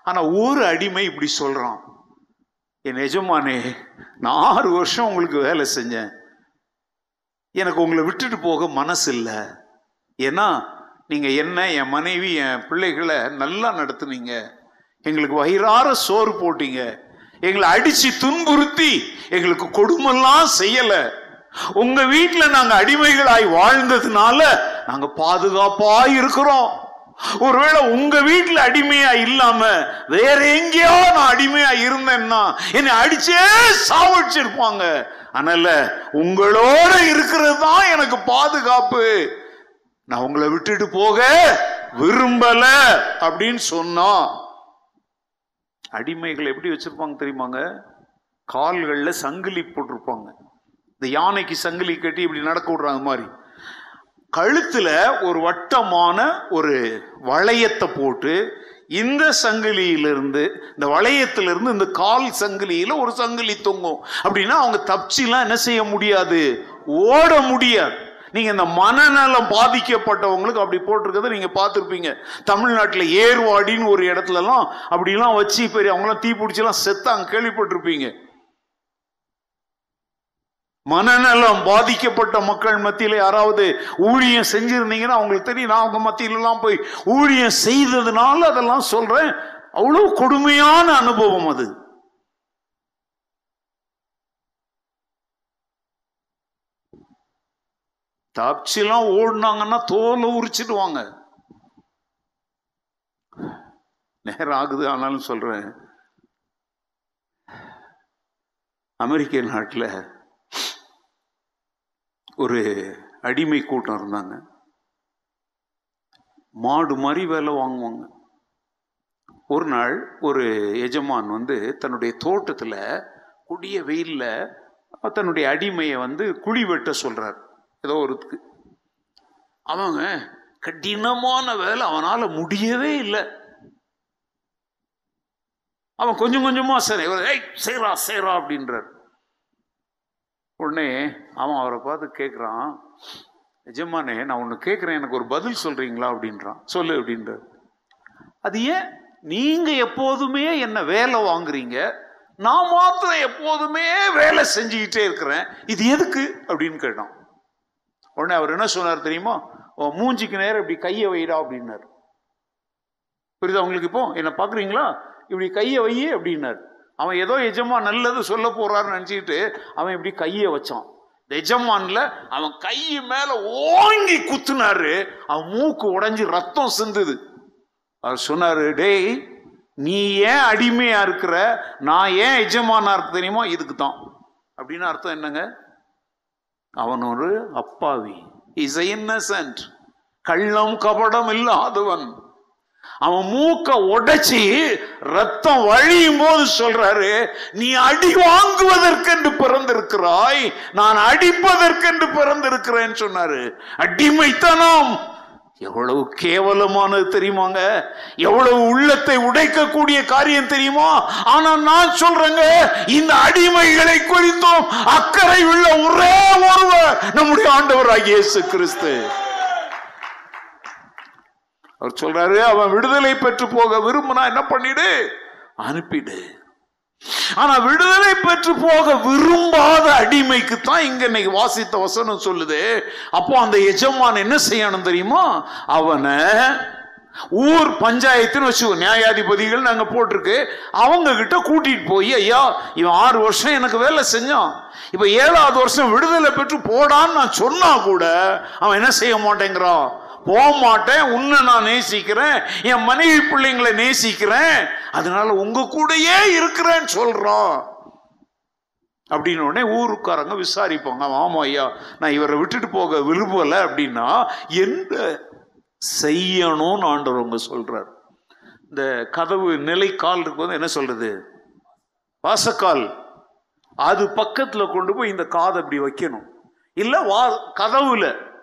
ஆனா ஒரு அடிமை இப்படி சொல்றான். என் எஜமானே நான் ஆறு வருஷம் உங்களுக்கு வேலை செஞ்சேன். எனக்கு உங்களை விட்டுட்டு போக மனசு இல்லை ஏன்னா நீங்கள் என்ன என் மனைவி என் பிள்ளைகளை நல்லா நடத்துனீங்க. எங்களுக்கு வயிறார சோறு போட்டீங்க. எங்களை அடித்து துன்புறுத்தி எங்களுக்கு கொடுமெல்லாம் செய்யலை. உங்கள் வீட்டில் நாங்கள் அடிமைகளாய் வாழ்ந்ததுனால நாங்கள் பாதுகாப்பாக இருக்கிறோம். ஒருவேளை உங்க வீட்டுல அடிமையா இல்லாம வேற எங்கேயோ நான் அடிமையா இருந்தேன்னா என்னை அடிச்சே சாவடிச்சிருப்பாங்க. அதனால உங்களோட இருக்கிறது தான் எனக்கு பாதுகாப்பு. நான் உங்களை விட்டுட்டு போக விரும்பல அப்படின்னு சொன்னா அடிமைகள் எப்படி வச்சிருப்பாங்க தெரியுமாங்க? கால்கள்ல சங்கிலி போட்டிருப்பாங்க. இந்த யானைக்கு சங்கிலி கட்டி இப்படி நடக்க விடுறாங்க மாதிரி. கழுத்துல ஒரு வட்டமான ஒரு வளையத்தை போட்டு இந்த சங்கிலியிலிருந்து இந்த வளையத்திலிருந்து இந்த கால் சங்கிலியில ஒரு சங்கிலி தொங்கும். அப்படின்னா அவங்க தப்பிச்சுலாம் என்ன செய்ய முடியாது? ஓட முடியாது. நீங்க இந்த மனநலம் பாதிக்கப்பட்டவங்களுக்கு அப்படி போட்டிருக்கதை நீங்க பார்த்துருப்பீங்க. தமிழ்நாட்டில் ஏர்வாடின்னு ஒரு இடத்துலலாம் அப்படிலாம் வச்சு பெரிய அவங்களாம் தீ பிடிச்செல்லாம் செத்தாங்க கேள்விப்பட்டிருப்பீங்க. மனநலம் பாதிக்கப்பட்ட மக்கள் மத்தியில் யாராவது ஊழியம் செஞ்சிருந்தீங்கன்னா அவங்களுக்கு தெரியும். நான் அவங்க மத்தியிலலாம் போய் ஊழியம் செய்ததுனால அதெல்லாம் சொல்றேன். அவ்வளோ கொடுமையான அனுபவம் அது. தப்பிச்சுலாம் ஓடினாங்கன்னா தோலை உரிச்சிடுவாங்க. நேரம் ஆகுது ஆனாலும் சொல்றேன். அமெரிக்க நாட்டில் ஒரு அடிமை கூட்டம் இருந்தாங்க. மாடு மாதிரி வேலை வாங்குவாங்க. ஒரு நாள் ஒரு எஜமான் வந்து தன்னுடைய தோட்டத்தில் குடிய வெயிலில் தன்னுடைய அடிமையை வந்து குழி வெட்ட சொல்கிறார் ஏதோ ஒருத்துக்கு அவங்க கடினமான வேலை அவனால முடியவே இல்லை. அவன் கொஞ்சம் கொஞ்சமா சரி ஏய் செய்றா செய்றா அப்படின்றார். உடனே அவன் அவரை பார்த்து கேட்குறான் எஜமானே நான் ஒன்று கேட்குறேன் எனக்கு ஒரு பதில் சொல்றீங்களா? அப்படின்றான். சொல்லு அப்படின்றார். அது ஏன்? நீங்க எப்போதுமே என்ன வேலை வாங்குறீங்க? நான் மாத்திரம் எப்போதுமே வேலை செஞ்சுக்கிட்டே இருக்கிறேன். இது எதுக்கு? அப்படின்னு கேட்டான். உடனே அவர் என்ன சொன்னார் தெரியுமா? ஓ மூஞ்சிக்கு நேரம் இப்படி கையை வைடா அப்படின்னார். புரியுதா உங்களுக்கு இப்போ? என்னை பார்க்குறீங்களா? இப்படி கையை வையே அப்படின்னார். அவன் ஏதோ எஜமா நல்லது சொல்ல போறாருன்னு நினச்சிக்கிட்டு அவன் இப்படி கையை வச்சான். இந்த எஜமான்ல அவன் கை மேல ஓங்கி குத்துனாரு. அவன் மூக்கு உடைஞ்சு ரத்தம் சிந்துது. அவர் சொன்னாரு டேய் நீ ஏன் அடிமையா இருக்கிற? நான் ஏன் எஜமானா இருக்கு தெரியுமா? இதுக்கு தான் அப்படின்னு அர்த்தம் என்னங்க? அவன் ஒரு அப்பாவி இஸ் இன்னசென்ட் கள்ளம் கபடம் இல்லாதவன். அவன் மூக்க உடைச்சி ரத்தம் வழியும் போது சொல்றாரு நீ அடி வாங்குவதற்கென்று பிறந்திருக்கிறாய். நான் அடிப்பதற்கென்று பிறந்திருக்கிறேன் சொன்னாரு. அடிமைத்தனம். எவ்வளவு கேவலமானது தெரியுமாங்க? எவ்வளவு உள்ளத்தை உடைக்கக்கூடிய காரியம் தெரியுமா? ஆனா நான் சொல்றேங்க இந்த அடிமைகளை குறித்தும் அக்கறை உள்ள ஒரே ஒருவர் நம்முடைய ஆண்டவர் இயேசு கிறிஸ்து. அவர் சொல்றாரு அவன் விடுதலை பெற்று போக விரும்பினா என்ன பண்ணிடு? அனுப்பிடு. ஆனா விடுதலை பெற்று போக விரும்பாத அடிமைக்கு தான் இங்க இன்னைக்கு வாசித்த வசனம் சொல்லுது. அப்போ அந்த எஜமான் என்ன செய்யணும் தெரியுமா? அவனை ஊர் பஞ்சாயத்துன்னு வச்சு நியாயாதிபதிகள் நாங்கள் போட்டிருக்கு. அவங்க கிட்ட கூட்டிட்டு போய் ஐயா இவன் ஆறு வருஷம் எனக்கு வேலை செஞ்சான். இப்ப ஏழாவது வருஷம் விடுதலை பெற்று போடான்னு நான் சொன்னா கூட அவன் என்ன செய்ய மாட்டேங்கிறான்? போக மாட்டேன் உன்னை நான் நேசிக்கிறேன் என் மனைவி பிள்ளைங்களை நேசிக்கிறேன் அதனால உங்க கூடயே இருக்கிறேன்னு சொல்றோம் அப்படின்னு உடனே ஊருக்காரங்க விசாரிப்பாங்க. ஆமா ஐயா நான் இவரை விட்டுட்டு போக விரும்பல. அப்படின்னா எந்த செய்யணும்னு ஆண்டவங்க சொல்றார். இந்த கதவு நிலை நிலைக்கால் இருக்கும்போது என்ன சொல்றது? வாசக்கால். அது பக்கத்துல கொண்டு போய் இந்த காதை அப்படி வைக்கணும். இல்ல வா கதவுல.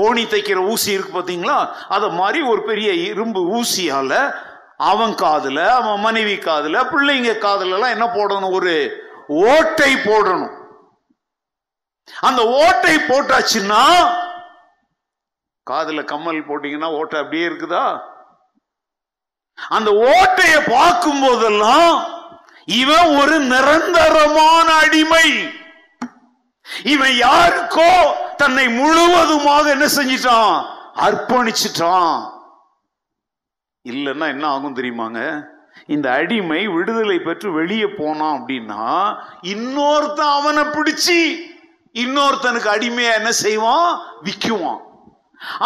கோணி தைக்கிற ஊசி இருக்கு பார்த்தீங்களா? அதை மாதிரி ஒரு பெரிய இரும்பு ஊசியால அவன் காதுல அவன் மனைவி காதுல பிள்ளைங்க காதுல எல்லாம் என்ன போடணும்? ஒரு ஓட்டை போடணும். அந்த ஓட்டை போட்டாச்சுன்னா காதுல கம்மல் போட்டீங்கன்னா ஓட்டை அப்படியே இருக்குதா? அந்த ஓட்டையை பார்க்கும் போதெல்லாம் இவன் ஒரு நிரந்தரமான அடிமை. இவன் யாருக்கோ தன்னை முழுவதுமாக என்ன செஞ்சிட்டான்? அர்ப்பணிச்சிட்டான். இல்லைன்னா என்ன ஆகும் தெரியுமாங்க? இந்த அடிமை விடுதலை பெற்று வெளியே போனான் அப்படின்னா இன்னொருத்தன் அவனை பிடிச்சி இன்னொருத்தனுக்கு அடிமையா என்ன செய்வான்? விக்குவான்.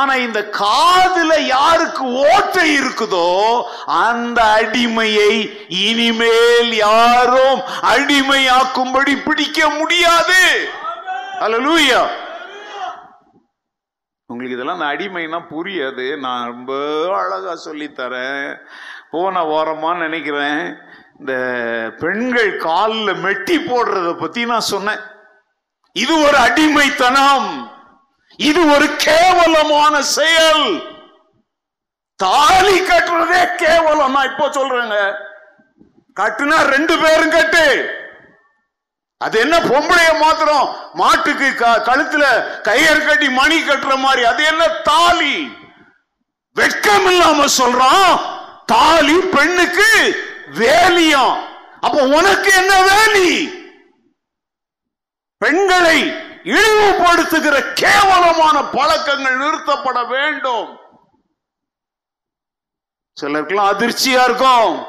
ஆனா இந்த காதுல யாருக்கு ஓட்டை இருக்குதோ அந்த அடிமையை இனிமேல் யாரும் அடிமையாக்கும்படி பிடிக்க முடியாது. அல்லேலூயா உங்களுக்கு இதெல்லாம் அந்த அடிமைனா புரியாது. நான் ரொம்ப அழகாக சொல்லித்தரேன். போன ஓரமாக நினைக்கிறேன் இந்த பெண்கள் காலில் மெட்டி போடுறத பற்றி நான் சொன்னேன். இது ஒரு அடிமைத்தனம். இது ஒரு கேவலமான செயல். தாலி கட்டுறதே கேவலம். நான் இப்போ சொல்றேங்க. கட்டுனா ரெண்டு பேரும் கட்டு. அது என்ன பொம்பளைய மாத்திரம் மாட்டுக்கு க- கழுத்துல கயிறு கட்டி மணி கட்டுற மாதிரி அது என்ன தாலி? வெட்கம் இல்லாம சொல்றான் தாலி பெண்ணுக்கு வேலியம். அப்ப உனக்கு என்ன வேலி? பெண்களை இழிவுபடுத்துகிற கேவலமான பழக்கங்கள் நிறுத்தப்பட வேண்டும். சிலருக்கெல்லாம் அதிர்ச்சியா இருக்கும்.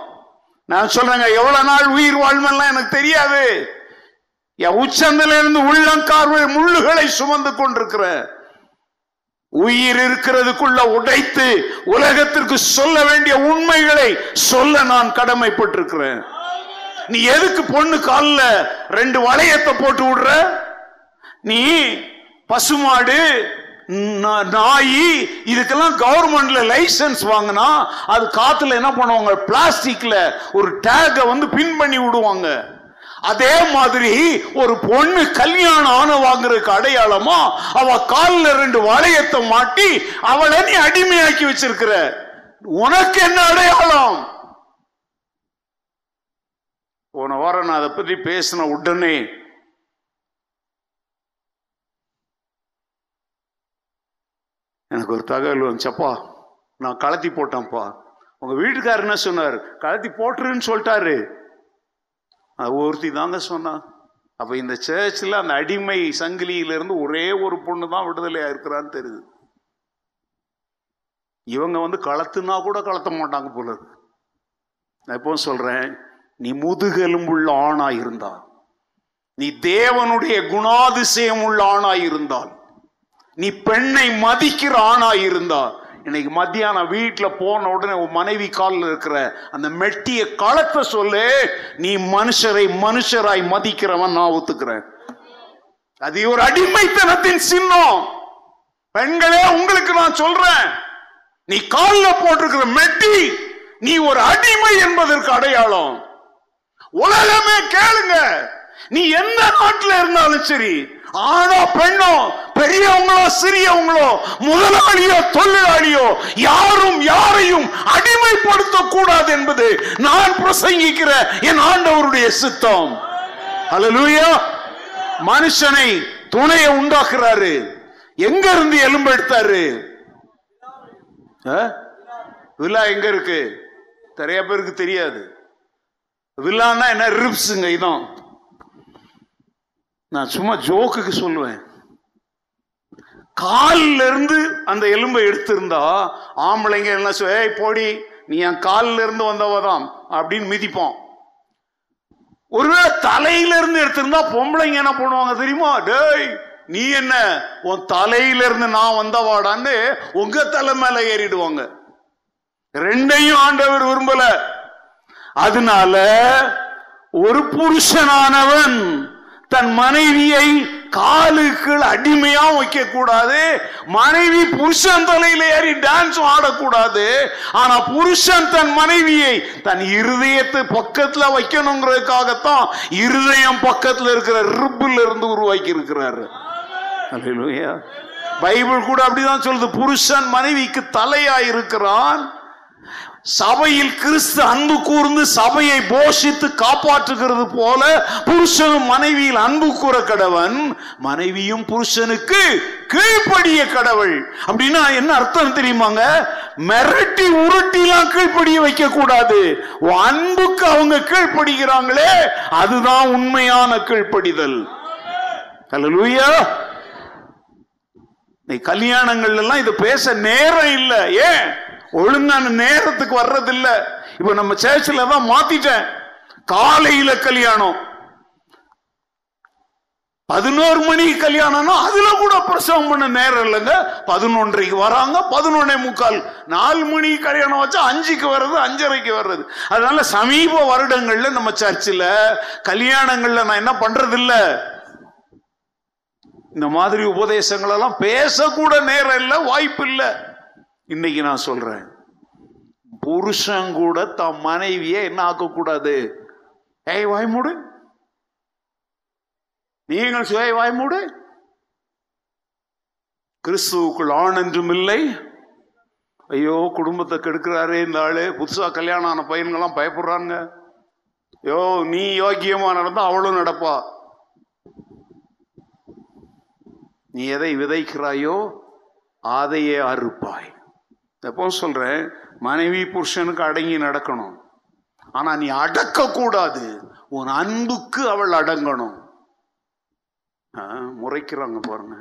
நான் சொல்றேங்க எவ்வளவு நாள் உயிர் வாழ்மெல்லாம் எனக்கு தெரியாது. என் உச்சந்திலிருந்து உள்ளங்கார்வை முள்ளுகளை சுமந்து கொண்டிருக்கிற. உயிர் இருக்கிறதுக்குள்ள உடைத்து உலகத்திற்கு சொல்ல வேண்டிய உண்மைகளை சொல்ல நான் கடமைப்பட்டிருக்கிறேன். நீ எதுக்கு பொண்ணு காலில் ரெண்டு வளையத்தை போட்டு விடுற? நீ பசுமாடு நாய் இதுக்கெல்லாம் கவர்மெண்ட்ல லைசென்ஸ் வாங்கினா அது காத்துல என்ன பண்ணுவாங்க? பிளாஸ்டிக்ல ஒரு டேக வந்து பின் பண்ணி விடுவாங்க. அதே மாதிரி ஒரு பொண்ணு கல்யாணம் ஆன வாங்குறதுக்கு அடையாளமா அவ காலில் ரெண்டு வளையத்தை மாட்டி அவளை நீ அடிமையாக்கி வச்சிருக்கிற. உனக்கு என்ன அடையாளம்? போன வாரம் நான் அதை பற்றி பேசின உடனே எனக்கு ஒரு தகவல் வந்துச்சப்பா நான் கலத்தி போட்டேன்ப்பா. உங்க வீட்டுக்காரர் என்ன சொன்னார்? கலத்தி போட்டுருன்னு சொல்லிட்டாரு. ஒருத்தி தாங்க சொன்னான் அப்போ இந்த சர்ச்சில் அந்த அடிமை சங்கிலியிலிருந்து ஒரே ஒரு பொண்ணு தான் விடுதலையாக இருக்கிறான்னு தெரியுது. இவங்க வந்து களத்துனா கூட கலத்த மாட்டாங்க போல நான் எப்போ சொல்கிறேன் நீ முதுகெலும்புள்ள ஆணா இருந்தால் நீ தேவனுடைய குணாதிசயம் உள்ள ஆணா இருந்தால் நீ பெண்ணை மதிக்கிற ஆணா இருந்தால் இன்னைக்கு மத்தியானம் வீட்டில் போன உடனே உன் மனைவி காலில் இருக்கிற அந்த மெட்டிய களத்தை சொல்லு. நீ மனுஷரை மனுஷராய் மதிக்கிறவன் நான் ஒத்துக்கிறேன். அது ஒரு அடிமைத்தனத்தின் சின்னம். பெண்களே உங்களுக்கு நான் சொல்றேன். நீ காலில் போட்டிருக்கிற மெட்டி நீ ஒரு அடிமை என்பதற்கு அடையாளம். உலகமே கேளுங்க. நீ எந்த நாட்டில் இருந்தாலும் சரி ஆணோ பெண்ணோ பெரியவங்களோ சிறியவங்களோ முதலாளியோ தொழிலாளியோ யாரும் யாரையும் அடிமைப்படுத்த கூடாது என்பது நான் பிரசங்கிக்கிற என் ஆண்டவருடைய சித்தம். அலலூயா மனுஷனை துணையை உண்டாக்குறாரு. எங்க இருந்து எலும்பு எடுத்தாரு? விழா வில்லா எங்க இருக்கு? நிறைய பேருக்கு தெரியாது. வில்லான்னா என்ன ரிப்ஸுங்க இதான். நான் சும்மா ஜோக்குக்கு சொல்லுவேன். காலில் இருந்து அந்த எலும்பை எடுத்திருந்தா ஆம்பளைங்க என்ன சொல் ஏய் போடி நீ என் காலில் இருந்து வந்தவதான் அப்படின்னு மிதிப்போம் ஒருவேளை தலையில இருந்து எடுத்திருந்தா பொம்பளைங்க என்ன பண்ணுவாங்க தெரியுமா? டேய் நீ என்ன உன் தலையில இருந்து நான் வந்தவாடான்னு உங்க தலை மேல ஏறிடுவாங்க. ரெண்டையும் ஆண்டவர் விரும்பல. அதனால ஒரு புருஷனானவன் தன் மனைவியை காலுக்குள் அடிமையா வைக்க கூடாது மனைவி புருஷன் தலையில ஏறி டான்ஸ் ஆடக்கூடாது. ஆனா புருஷன் தன் மனைவியை தன் இருதயத்தை பக்கத்துல வைக்கணுங்கிறதுக்காகத்தான் இருதயம் பக்கத்துல இருக்கிற ரிப்பில் இருந்து உருவாக்கி இருக்கிறாரு பைபிள் கூட அப்படிதான் சொல்லுது. புருஷன் மனைவிக்கு தலையா இருக்கிறான் சபையில் கிறிஸ்து அன்பு கூர்ந்து சபையை போஷித்து காப்பாற்றுகிறது போல புருஷனும் மனைவியில் அன்பு கூற கடவன் மனைவியும் புருஷனுக்கு கீழ்ப்படிய கடவுள். அப்படின்னா என்ன அர்த்தம் தெரியுமாங்க? மிரட்டி உருட்டிலாம் கீழ்ப்படிய வைக்க கூடாது அன்புக்கு அவங்க கீழ்ப்படுகிறாங்களே அதுதான் உண்மையான கீழ்ப்படிதல். அல்லேலூயா கல்யாணங்கள்ல எல்லாம் இது பேச நேரம் இல்ல. ஏன்? ஒழுங்கான நேரத்துக்கு வர்றது இல்ல இப்ப நம்ம சேர்ச்சில் தான் மாத்திட்டேன். காலையில கல்யாணம். பதினோரு மணிக்கு கல்யாணம்னா அதுல கூட பிரசவம் பண்ண நேரம் இல்லைங்க. பதினொன்றைக்கு வராங்க பதினொன்னே முக்கால். நாலு மணிக்கு கல்யாணம் வச்சா அஞ்சுக்கு வர்றது அஞ்சரைக்கு வர்றது. அதனால சமீப வருடங்கள்ல நம்ம சர்ச்சில் கல்யாணங்கள்ல நான் என்ன பண்றது இல்ல இந்த மாதிரி உபதேசங்கள் எல்லாம் பேசக்கூட நேரம் இல்லை வாய்ப்பு இல்லை. இன்னைக்கு நான் சொல்றேன். புருஷன் கூட தம் மனைவியை என்ன ஆக்கக்கூடாது? ஏய் வாய்மூடு நீங்கள் சுய வாய்மூடு கிறிஸ்துவுக்குள் ஆண் என்றும் இல்லை. ஐயோ குடும்பத்தை கெடுக்கிறாரே இந்த ஆளு. புதுசா கல்யாணம் ஆன பையன்கள்லாம் பயப்படுறாங்க ஐயோ நீ யோக்கியமா நடந்தா அவளும் நடப்பா. நீ எதை விதைக்கிறாயோ அதையே அறுப்பாய். எப்போ சொல்றேன்? மனைவி புருஷனுக்கு அடங்கி நடக்கணும். ஆனா நீ அடக்க கூடாது உன் அன்புக்கு அவள் அடங்கணும். முறைக்கிறாங்க பாருங்க.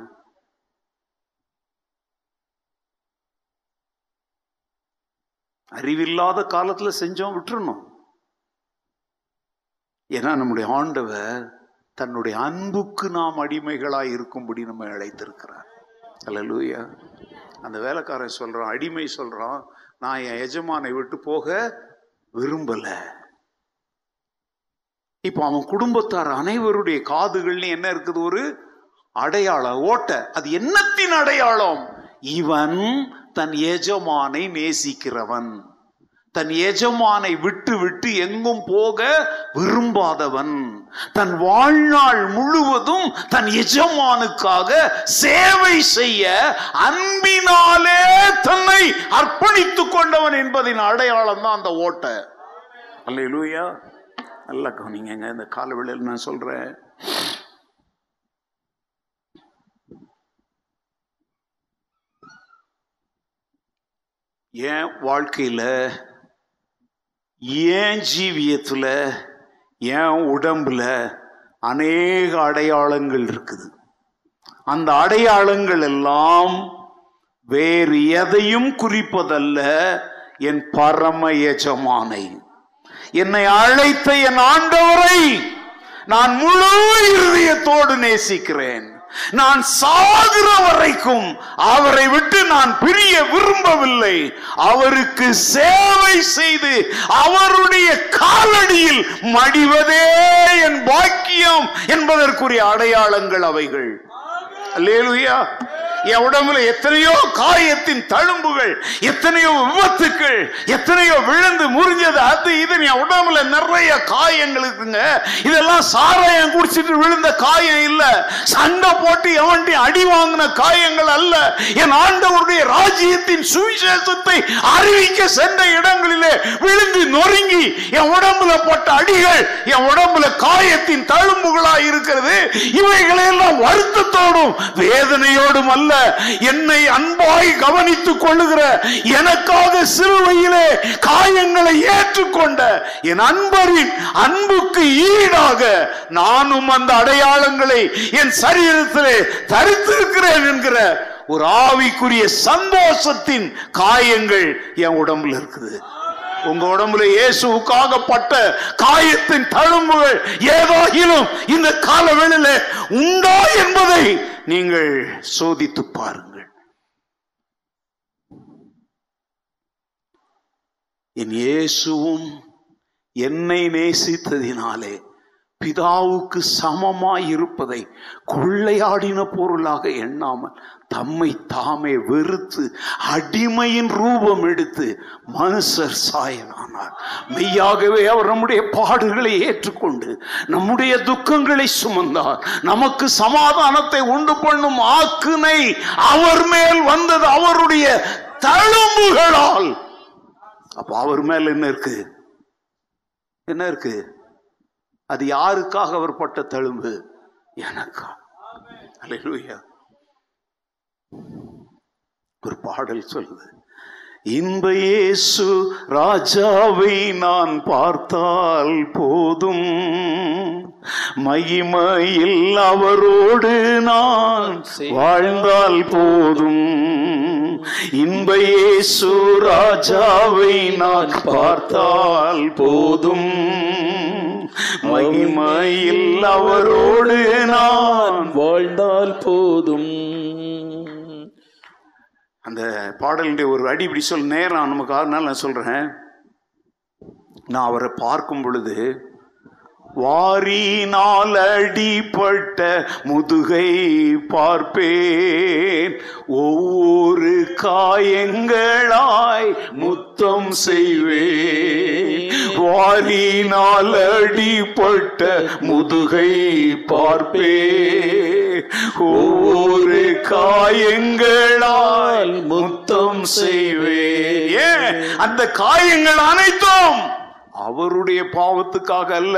அறிவில்லாத காலத்துல செஞ்சோம் விட்டுறணும். ஏன்னா நம்முடைய ஆண்டவர் தன்னுடைய அன்புக்கு நாம் அடிமைகளாய் இருக்கும்படி நம்ம அழைத்திருக்கிறார். அல்லேலூயா. அந்த வேலைக்காரன் சொல்றான் அடிமை சொல்றான் நான் என் எஜமானை விட்டு போக விரும்பல. இப்போ அவன் குடும்பத்தார் அனைவருடைய காதுகள்னு என்ன இருக்குது? ஒரு அடையாளம் ஓட்ட. அது என்னத்தின் அடையாளம்? இவன் தன் எஜமானை நேசிக்கிறவன். தன் எஜமானை விட்டு விட்டு எங்கும் போக விரும்பாதவன். தன் வாழ்நாள் முழுவதும் தன் எஜமானுக்காக சேவை செய்ய அன்பினாலே தன்னை அர்ப்பணித்துக் கொண்டவன் என்பதின் அடையாளம் தான் அந்த ஓட்டை. அல்லேலூயா. நல்லா கவனிங்க இந்த காலவெளியில் நான் சொல்றேன். என் வாழ்க்கையில என் ஜீவியத்தில் என் உடம்புல அநேக அடையாளங்கள் இருக்குது? அந்த அடையாளங்கள் எல்லாம் வேறு எதையும் குறிப்பதல்ல என் பரம எஜமானை. என்னை அழைத்த என் ஆண்டவரை நான் முழு இருதயத்தோடு நேசிக்கிறேன். நான் சாகிற வரைக்கும் அவரை விட்டு நான் பிரிய விரும்பவில்லை. அவருக்கு சேவை செய்து அவருடைய காலடியில் மடிவதே என் பாக்கியம் என்பதற்குரிய அடையாளங்கள் அவைகள். அல்லேலூயா. என் உடம்புல எத்தனையோ காயத்தின் தழும்புகள் எத்தனையோ விபத்துக்கள் எத்தனையோ விழுந்து முறிஞ்சது அது இது என் உடம்புல நிறைய காயங்கள் இருக்குங்க. இதெல்லாம் சாராயம் குடிச்சிட்டு விழுந்த காயம் இல்ல. சண்டை போட்டு எவன்டி அடி வாங்கின காயங்கள் அல்ல. என் ஆண்டவருடைய ராஜ்யத்தின் சுவிசேஷத்தை அறிவிக்க சென்ற இடங்களிலே விழுந்து நொறுங்கி என் உடம்புல போட்ட அடிகள் என் உடம்புல காயத்தின் தழும்புகளா இருக்கிறது. இவைகளெல்லாம் வருத்தத்தோடும் வேதனையோடும் அல்ல. என்னை அன்பாய் கவனித்துக் கொள்ளுகிற எனக்காக சிறுவையிலே காயங்களை ஏற்றுக்கொண்ட என் அன்பரின் அன்புக்கு ஈடாக நானும் அந்த அடையாளங்களை என் சரீரத்திலே தரித்திருக்கிறேன் என்கிற ஒரு ஆவிக்குரிய சந்தோஷத்தின் காயங்கள் என் உடம்புல இருக்குது. உங்க உடம்புல இயேசுக்காக பட்ட காயத்தின் தழும்புகள் ஏதாகிலும் இந்த காலவெளியில உண்டா என்பதை நீங்கள் சோதித்து பாருங்கள். என் இயேசுவும் என்னை நேசித்ததினாலே பிதாவுக்கு சமமாய் இருப்பதை கொள்ளையாடின பொருளாக எண்ணாமல் தம்மை தாமே வெறுத்து அடிமையின் ரூபம் எடுத்து மனுஷர் சாயலானார் மெய்யாகவே அவர் நம்முடைய பாடுகளை ஏற்றுக்கொண்டு நம்முடைய துக்கங்களை சுமந்தார். நமக்கு சமாதானத்தை உண்டு பண்ணும் ஆக்கினை அவர் மேல் வந்தது அவருடைய தழும்புகளால். அப்ப அவர் மேல் என்ன இருக்கு? என்ன இருக்கு? அது யாருக்காக அவர் பட்ட தழும்பு? எனக்கா. அல்லேலூயா ஒரு பாடல் சொல்லுது. இன்ப இயேசு ராஜாவை நான் பார்த்தால் போதும். மகிமையில் அவரோடு நான் வாழ்ந்தால் போதும். இன்ப இயேசு ராஜாவை நான் பார்த்தால் போதும். மகிமையில் அவரோடு நான் வாழ்ந்தால் போதும். அந்த பாடலுடைய ஒரு அடி இப்படி சொல் நேரம் நமக்கு அதனால நான் சொல்றேன். நான் அவரை பார்க்கும் பொழுது வாரினால் அடிப்பட்ட முதுகை பார்ப்பேன். ஒவ்வொரு காயங்களாய் முத்தம் செய்வேன். வாரினால் அடிப்பட்ட முதுகை பார்ப்பேன். ஒவ்வொரு காயங்களால் முத்தம் செய்வேன். ஏன் அந்த காயங்கள் அனைத்தும் அவருடைய பாவத்துக்காக அல்ல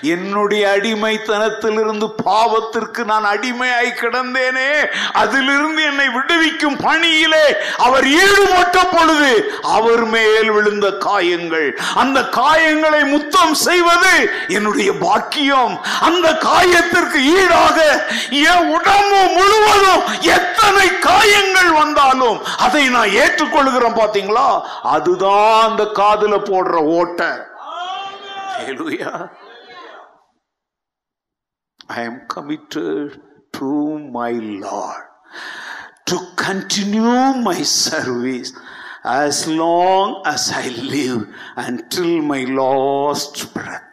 என்னுடைய அடிமைத்தனத்திலிருந்து பாவத்திற்கு நான் அடிமையாய் கிடந்தேனே அதிலிருந்து என்னை விடுவிக்கும் பணியிலே அவர் ஈடுபட்ட பொழுது அவர் மேல் விழுந்த காயங்கள். அந்த காயங்களை முத்தம் செய்வது என்னுடைய பாக்கியம். அந்த காயத்திற்கு ஈடாக என் உடம்பு முழுவதும் எத்தனை காயங்கள் வந்தாலும் அதை நான் ஏற்றுக்கொள்கிறேன் பாத்தீங்களா? அதுதான் அந்த காதுல போடுற ஓட்டை. ஹalleluya I am committed to my Lord to continue my service as long as I live until my last breath.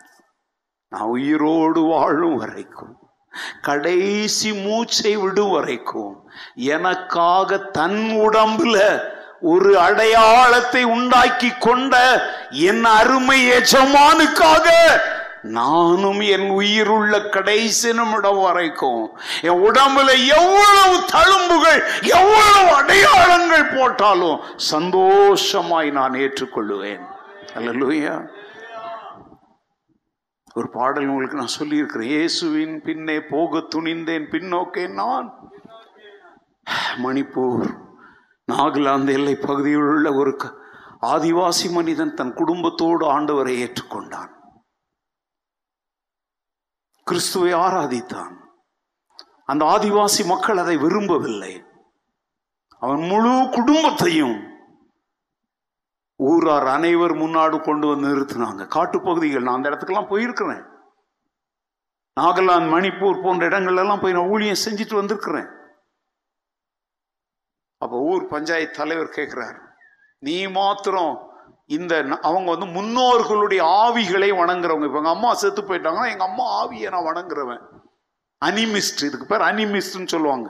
நான் உயிரோடு வாழும் வரைக்கும் கடைசி மூச்சை விடும் வரைக்கும் எனக்காக தன் உடம்புல ஒரு அடையாளத்தை உண்டாக்கி கொண்ட என் அருமை எஜமானுக்காக நானும் என் உயிருள்ள கடைசி நிமிடம் வரைக்கும் என் உடம்புல எவ்வளவு தழும்புகள் எவ்வளவு அடையாளங்கள் போட்டாலும் சந்தோஷமாய் நான் ஏற்றுக்கொள்ளுவேன். அல்லேலூயா ஒரு பாடல் உங்களுக்கு நான் சொல்லியிருக்கிறேன். இயேசுவின் பின்னே போக துணிந்தேன் பின்னோக்கே நான். மணிப்பூர். நாகலாந்து எல்லை பகுதியில் உள்ள ஒரு க- ஆதிவாசி மனிதன் தன் குடும்பத்தோடு ஆண்டவரை ஏற்றுக்கொண்டான். கிறிஸ்துவை ஆராதித்தான். அந்த ஆதிவாசி மக்கள் அதை விரும்பவில்லை. அவன் முழு குடும்பத்தையும் ஊரார் அனைவர் முன்னாடி கொண்டு வந்து நிறுத்தினாங்க. காட்டுப்பகுதிகள் நான் அந்த இடத்துக்கெல்லாம் போயிருக்கிறேன். நாகாலாந்து மணிப்பூர் போன்ற இடங்கள்லாம் போய் நான் ஊழியம் செஞ்சுட்டு வந்திருக்கிறேன். அப்போ ஊர் பஞ்சாயத்து தலைவர் கேட்குறாரு நீ மாத்திரம் இந்த அவங்க வந்து முன்னோர்களுடைய ஆவிகளை வணங்குறவங்க. இப்போ எங்கள் அம்மா செத்து போயிட்டாங்கன்னா எங்கள் அம்மா ஆவியை நான் வணங்குறவன். அனிமிஸ்ட் இதுக்கு பேர் அனிமிஸ்ட்னு சொல்லுவாங்க.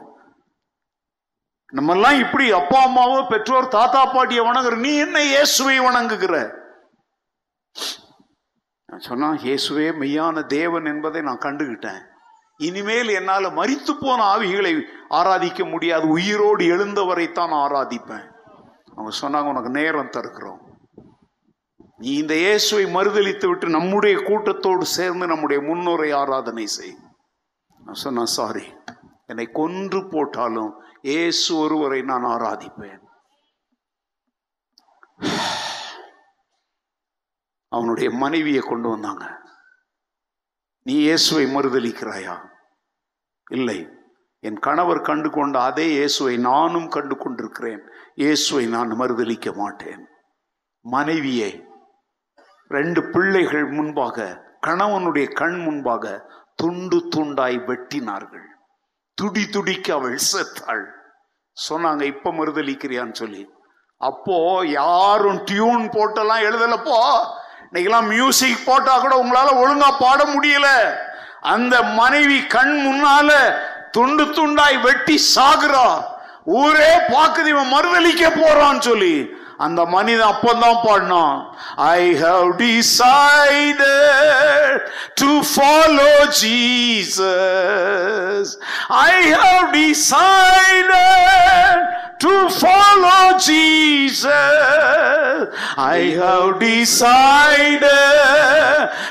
நம்மெல்லாம் இப்படி அப்பா அம்மாவோ பெற்றோர் தாத்தா பாட்டியை வணங்குற நீ என்ன இயேசுவை வணங்குகிற? நான் சொன்னா இயேசுவே மெய்யான தேவன் என்பதை நான் கண்டுகிட்டேன். இனிமேல் என்னால் மறித்து போன ஆவிகளை ஆராதிக்க முடியாது. உயிரோடு எழுந்தவரைத்தான் ஆராதிப்பேன். அவங்க சொன்னாங்க உனக்கு நேரம் தருக்கிறோம் நீ இந்த இயேசுவை மறுதளித்து விட்டு நம்முடைய கூட்டத்தோடு சேர்ந்து நம்முடைய முன்னோரை ஆராதனை செய். நான் சொன்னேன் சாரி. என்னை கொன்று போட்டாலும் இயேசு ஒருவரை நான் ஆராதிப்பேன். அவனுடைய மனைவியை கொண்டு வந்தாங்க. நீ இயேசுவை மறுதளிக்கிறாயா இல்லை. என் கணவர் கண்டு கொண்ட அதே இயேசுவை நானும் கண்டு கொண்டிருக்கிறேன் இயேசுவை நான் மறுதளிக்க மாட்டேன். மனைவியை ரெண்டு பிள்ளைகள் முன்பாக கணவனுடைய கண் முன்பாக துண்டு துண்டாய் வெட்டினார்கள். துடி துடிக்க அவள் செத்தாள். சொன்னாங்க இப்ப மறுதளிக்கிறியான்னு சொல்லி. அப்போ யாரும் டியூன் போட்டெல்லாம் எழுதலப்போ. இன்னைக்கெல்லாம் மியூசிக் போட்டா கூட உங்களால ஒழுங்கா பாட முடியல. அந்த மனைவி கண் முன்னால துண்டு துண்டாய் வெட்டி சாகுறா. ஊரே பாக்குது இவன் மறுதளிக்க போறான்னு சொல்லி. அந்த மனிதன் அப்பந்தான் பாடினான் I have decided to follow Jesus I have decided to follow Jesus. I have decided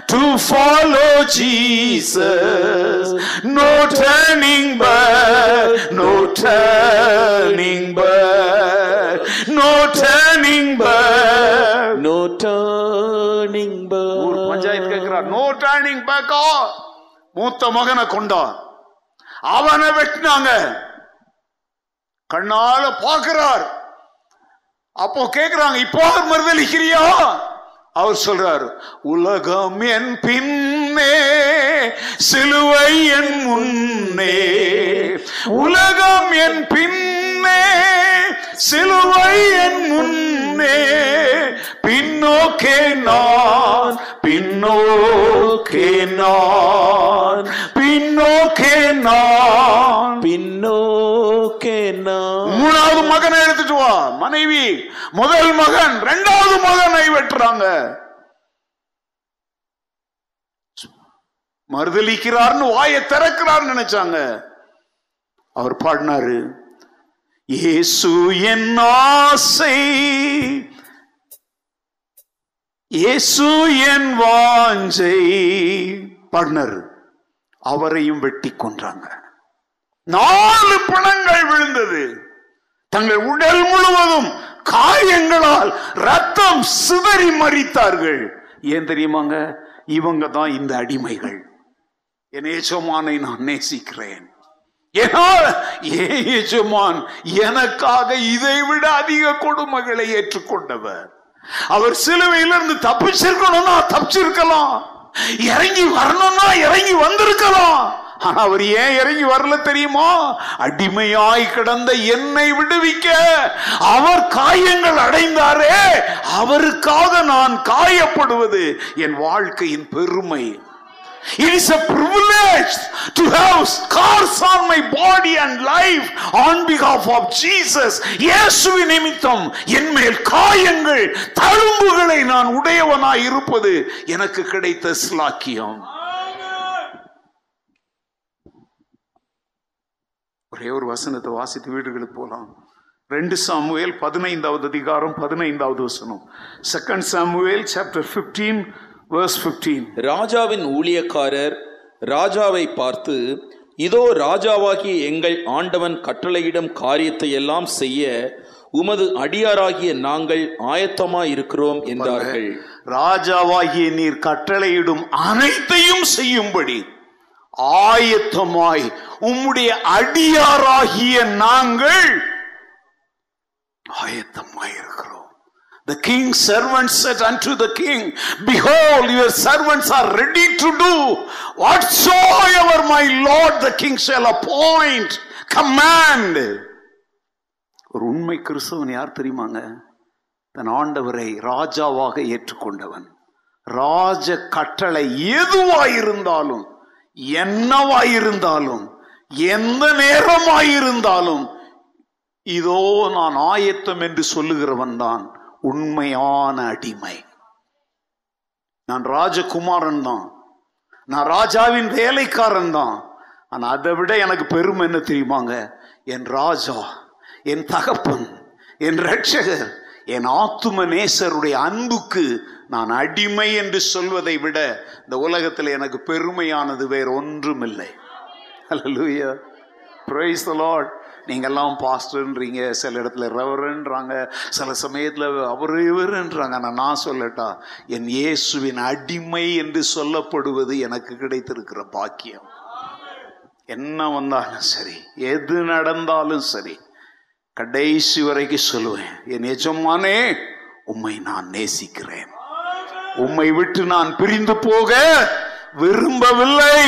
to follow Jesus. No turning back, no turning back, no turning back. No turning ஊர் back. பஞ்சாயத்து கேட்கிறார். நோ டர்னிங் பேக்கா மூத்த மகனை கொண்டார் அவனை வெட்டினாங்க. கண்ணால பார்க்கிறார். அப்போ கேக்குறாங்க இப்போ மறுதளிக்கிறியா அவர் சொல்றார் உலகம் என் பின்னே சிலுவை என் முன்னே உலகம் என் பின்னே சிலுவை என் முன்னே பின்னோக்கே நான் பின்னோக்கே நான் பின்னோக்கே நான் பின்னோக்கே நான். மூணாவது மகனை எடுத்துட்டு வா மனைவி. முதல் மகன் இரண்டாவது மகனை வெட்டுறாங்க. மறுதலிக்கிறார்னு வாயை திறக்கிறார்னு நினைச்சாங்க. அவர் பாடினாரு இயேசு என் ஆசை. இயேசு என் வாஞ்சை. பாடினாரு. அவரையும் வெட்டி கொன்றாங்க. நாலு பிணங்கள் விழுந்தது. தங்கள் உடல் முழுவதும் காயங்களால் ரத்தம் சிதறி மறித்தார்கள் ஏன் தெரியுமாங்க? இவங்க தான் இந்த அடிமைகள். என் ஏச்சமானை நான் நேசிக்கிறேன். ஏன்னா எனக்காக இதை விட அதிக கொடுமைகளை ஏற்றுக்கொண்டவர். அவர் சிலுவையிலிருந்து தப்பிச்சிருக்கணும்னா தப்பிச்சிருக்கலாம். இறங்கி வரணும்னா இறங்கி வந்திருக்கலாம். ஆனா அவர் ஏன் இறங்கி வரல தெரியுமா? அடிமையாய் கிடந்த என்னை விடுவிக்க. அவர் காயங்கள் அடைந்தாரே அவருக்காக நான் காயப்படுவது என் வாழ்க்கையின் பெருமை. It is a privilege to have scars on my body and life on behalf of Jesus. இயேசுவின் நிமித்தம் என் மேல் காயங்கள் தழும்புகளை நான் உடையவனாய் இருப்பது எனக்கு கிடைத்த ஸ்லாக்கியம் ஒரே ஒரு வசனத்தை வாசித்து வீடுகளுக்கு போலாம். ரெண்டு சாமுவேல் பதினைந்தாவது அதிகாரம் பதினைந்தாவது வசனம். செகண்ட் சாமுவேல் சாப்டர் 15 verse 15 ராஜாவின் ஊழியக்காரர் ராஜாவை பார்த்து இதோ ராஜாவாகிய எங்கள் ஆண்டவன் கட்டளையிடும் காரியத்தை எல்லாம் செய்ய உமது அடியாராகிய நாங்கள் ஆயத்தமாய் இருக்கிறோம் என்றார்கள் ராஜாவாகிய நீர் கட்டளையிடும் அனைத்தையும் செய்யும்படி ஆயத்தமாய் உம்முடைய அடியாராகிய நாங்கள் ஆயத்தமாய் இருக்கிறோம் The king's servants said unto the king, Behold, your servants are ready to do whatsoever my lord the king shall appoint, command. ஒரு உண்மை கிறிஸ்தவன் யார் தெரியுமாங்க தன் ஆண்டவரை ராஜாவாக ஏற்றுக்கொண்டவன் ராஜ கட்டளை எதுவாயிருந்தாலும் என்னவாயிருந்தாலும் எந்த நேரமாயிருந்தாலும் இதோ நான் ஆயத்தம் என்று சொல்லுகிறவன் தான் உண்மையான அடிமை. நான் ராஜகுமாரன் தான். நான் ராஜாவின் வேலைக்காரன் தான். ஆனால் அதை விட எனக்கு பெருமை என்ன தெரியுமாங்க? என் ராஜா என் தகப்பன் என் ரட்சகர் என் ஆத்தும நேசருடைய அன்புக்கு நான் அடிமை என்று சொல்வதை விட இந்த உலகத்தில் எனக்கு பெருமையானது வேற ஒன்றுமில்லை லூயா ப்ரைஸ் த lord. நீங்கள்லாம் பாஸ்டர்ன்றீங்க சில இடத்துல ரெவரன்றாங்க சில சமயத்தில் அவர் இவருன்றாங்க. ஆனால் நான் சொல்லட்டா என் இயேசுவின் அடிமை என்று சொல்லப்படுவது எனக்கு கிடைத்திருக்கிற பாக்கியம். என்ன வந்தாலும் சரி எது நடந்தாலும் சரி கடைசி வரைக்கும் சொல்லுவேன் என் எஜமானே உம்மை நான் நேசிக்கிறேன். உம்மை விட்டு நான் பிரிந்து போக விரும்பவில்லை.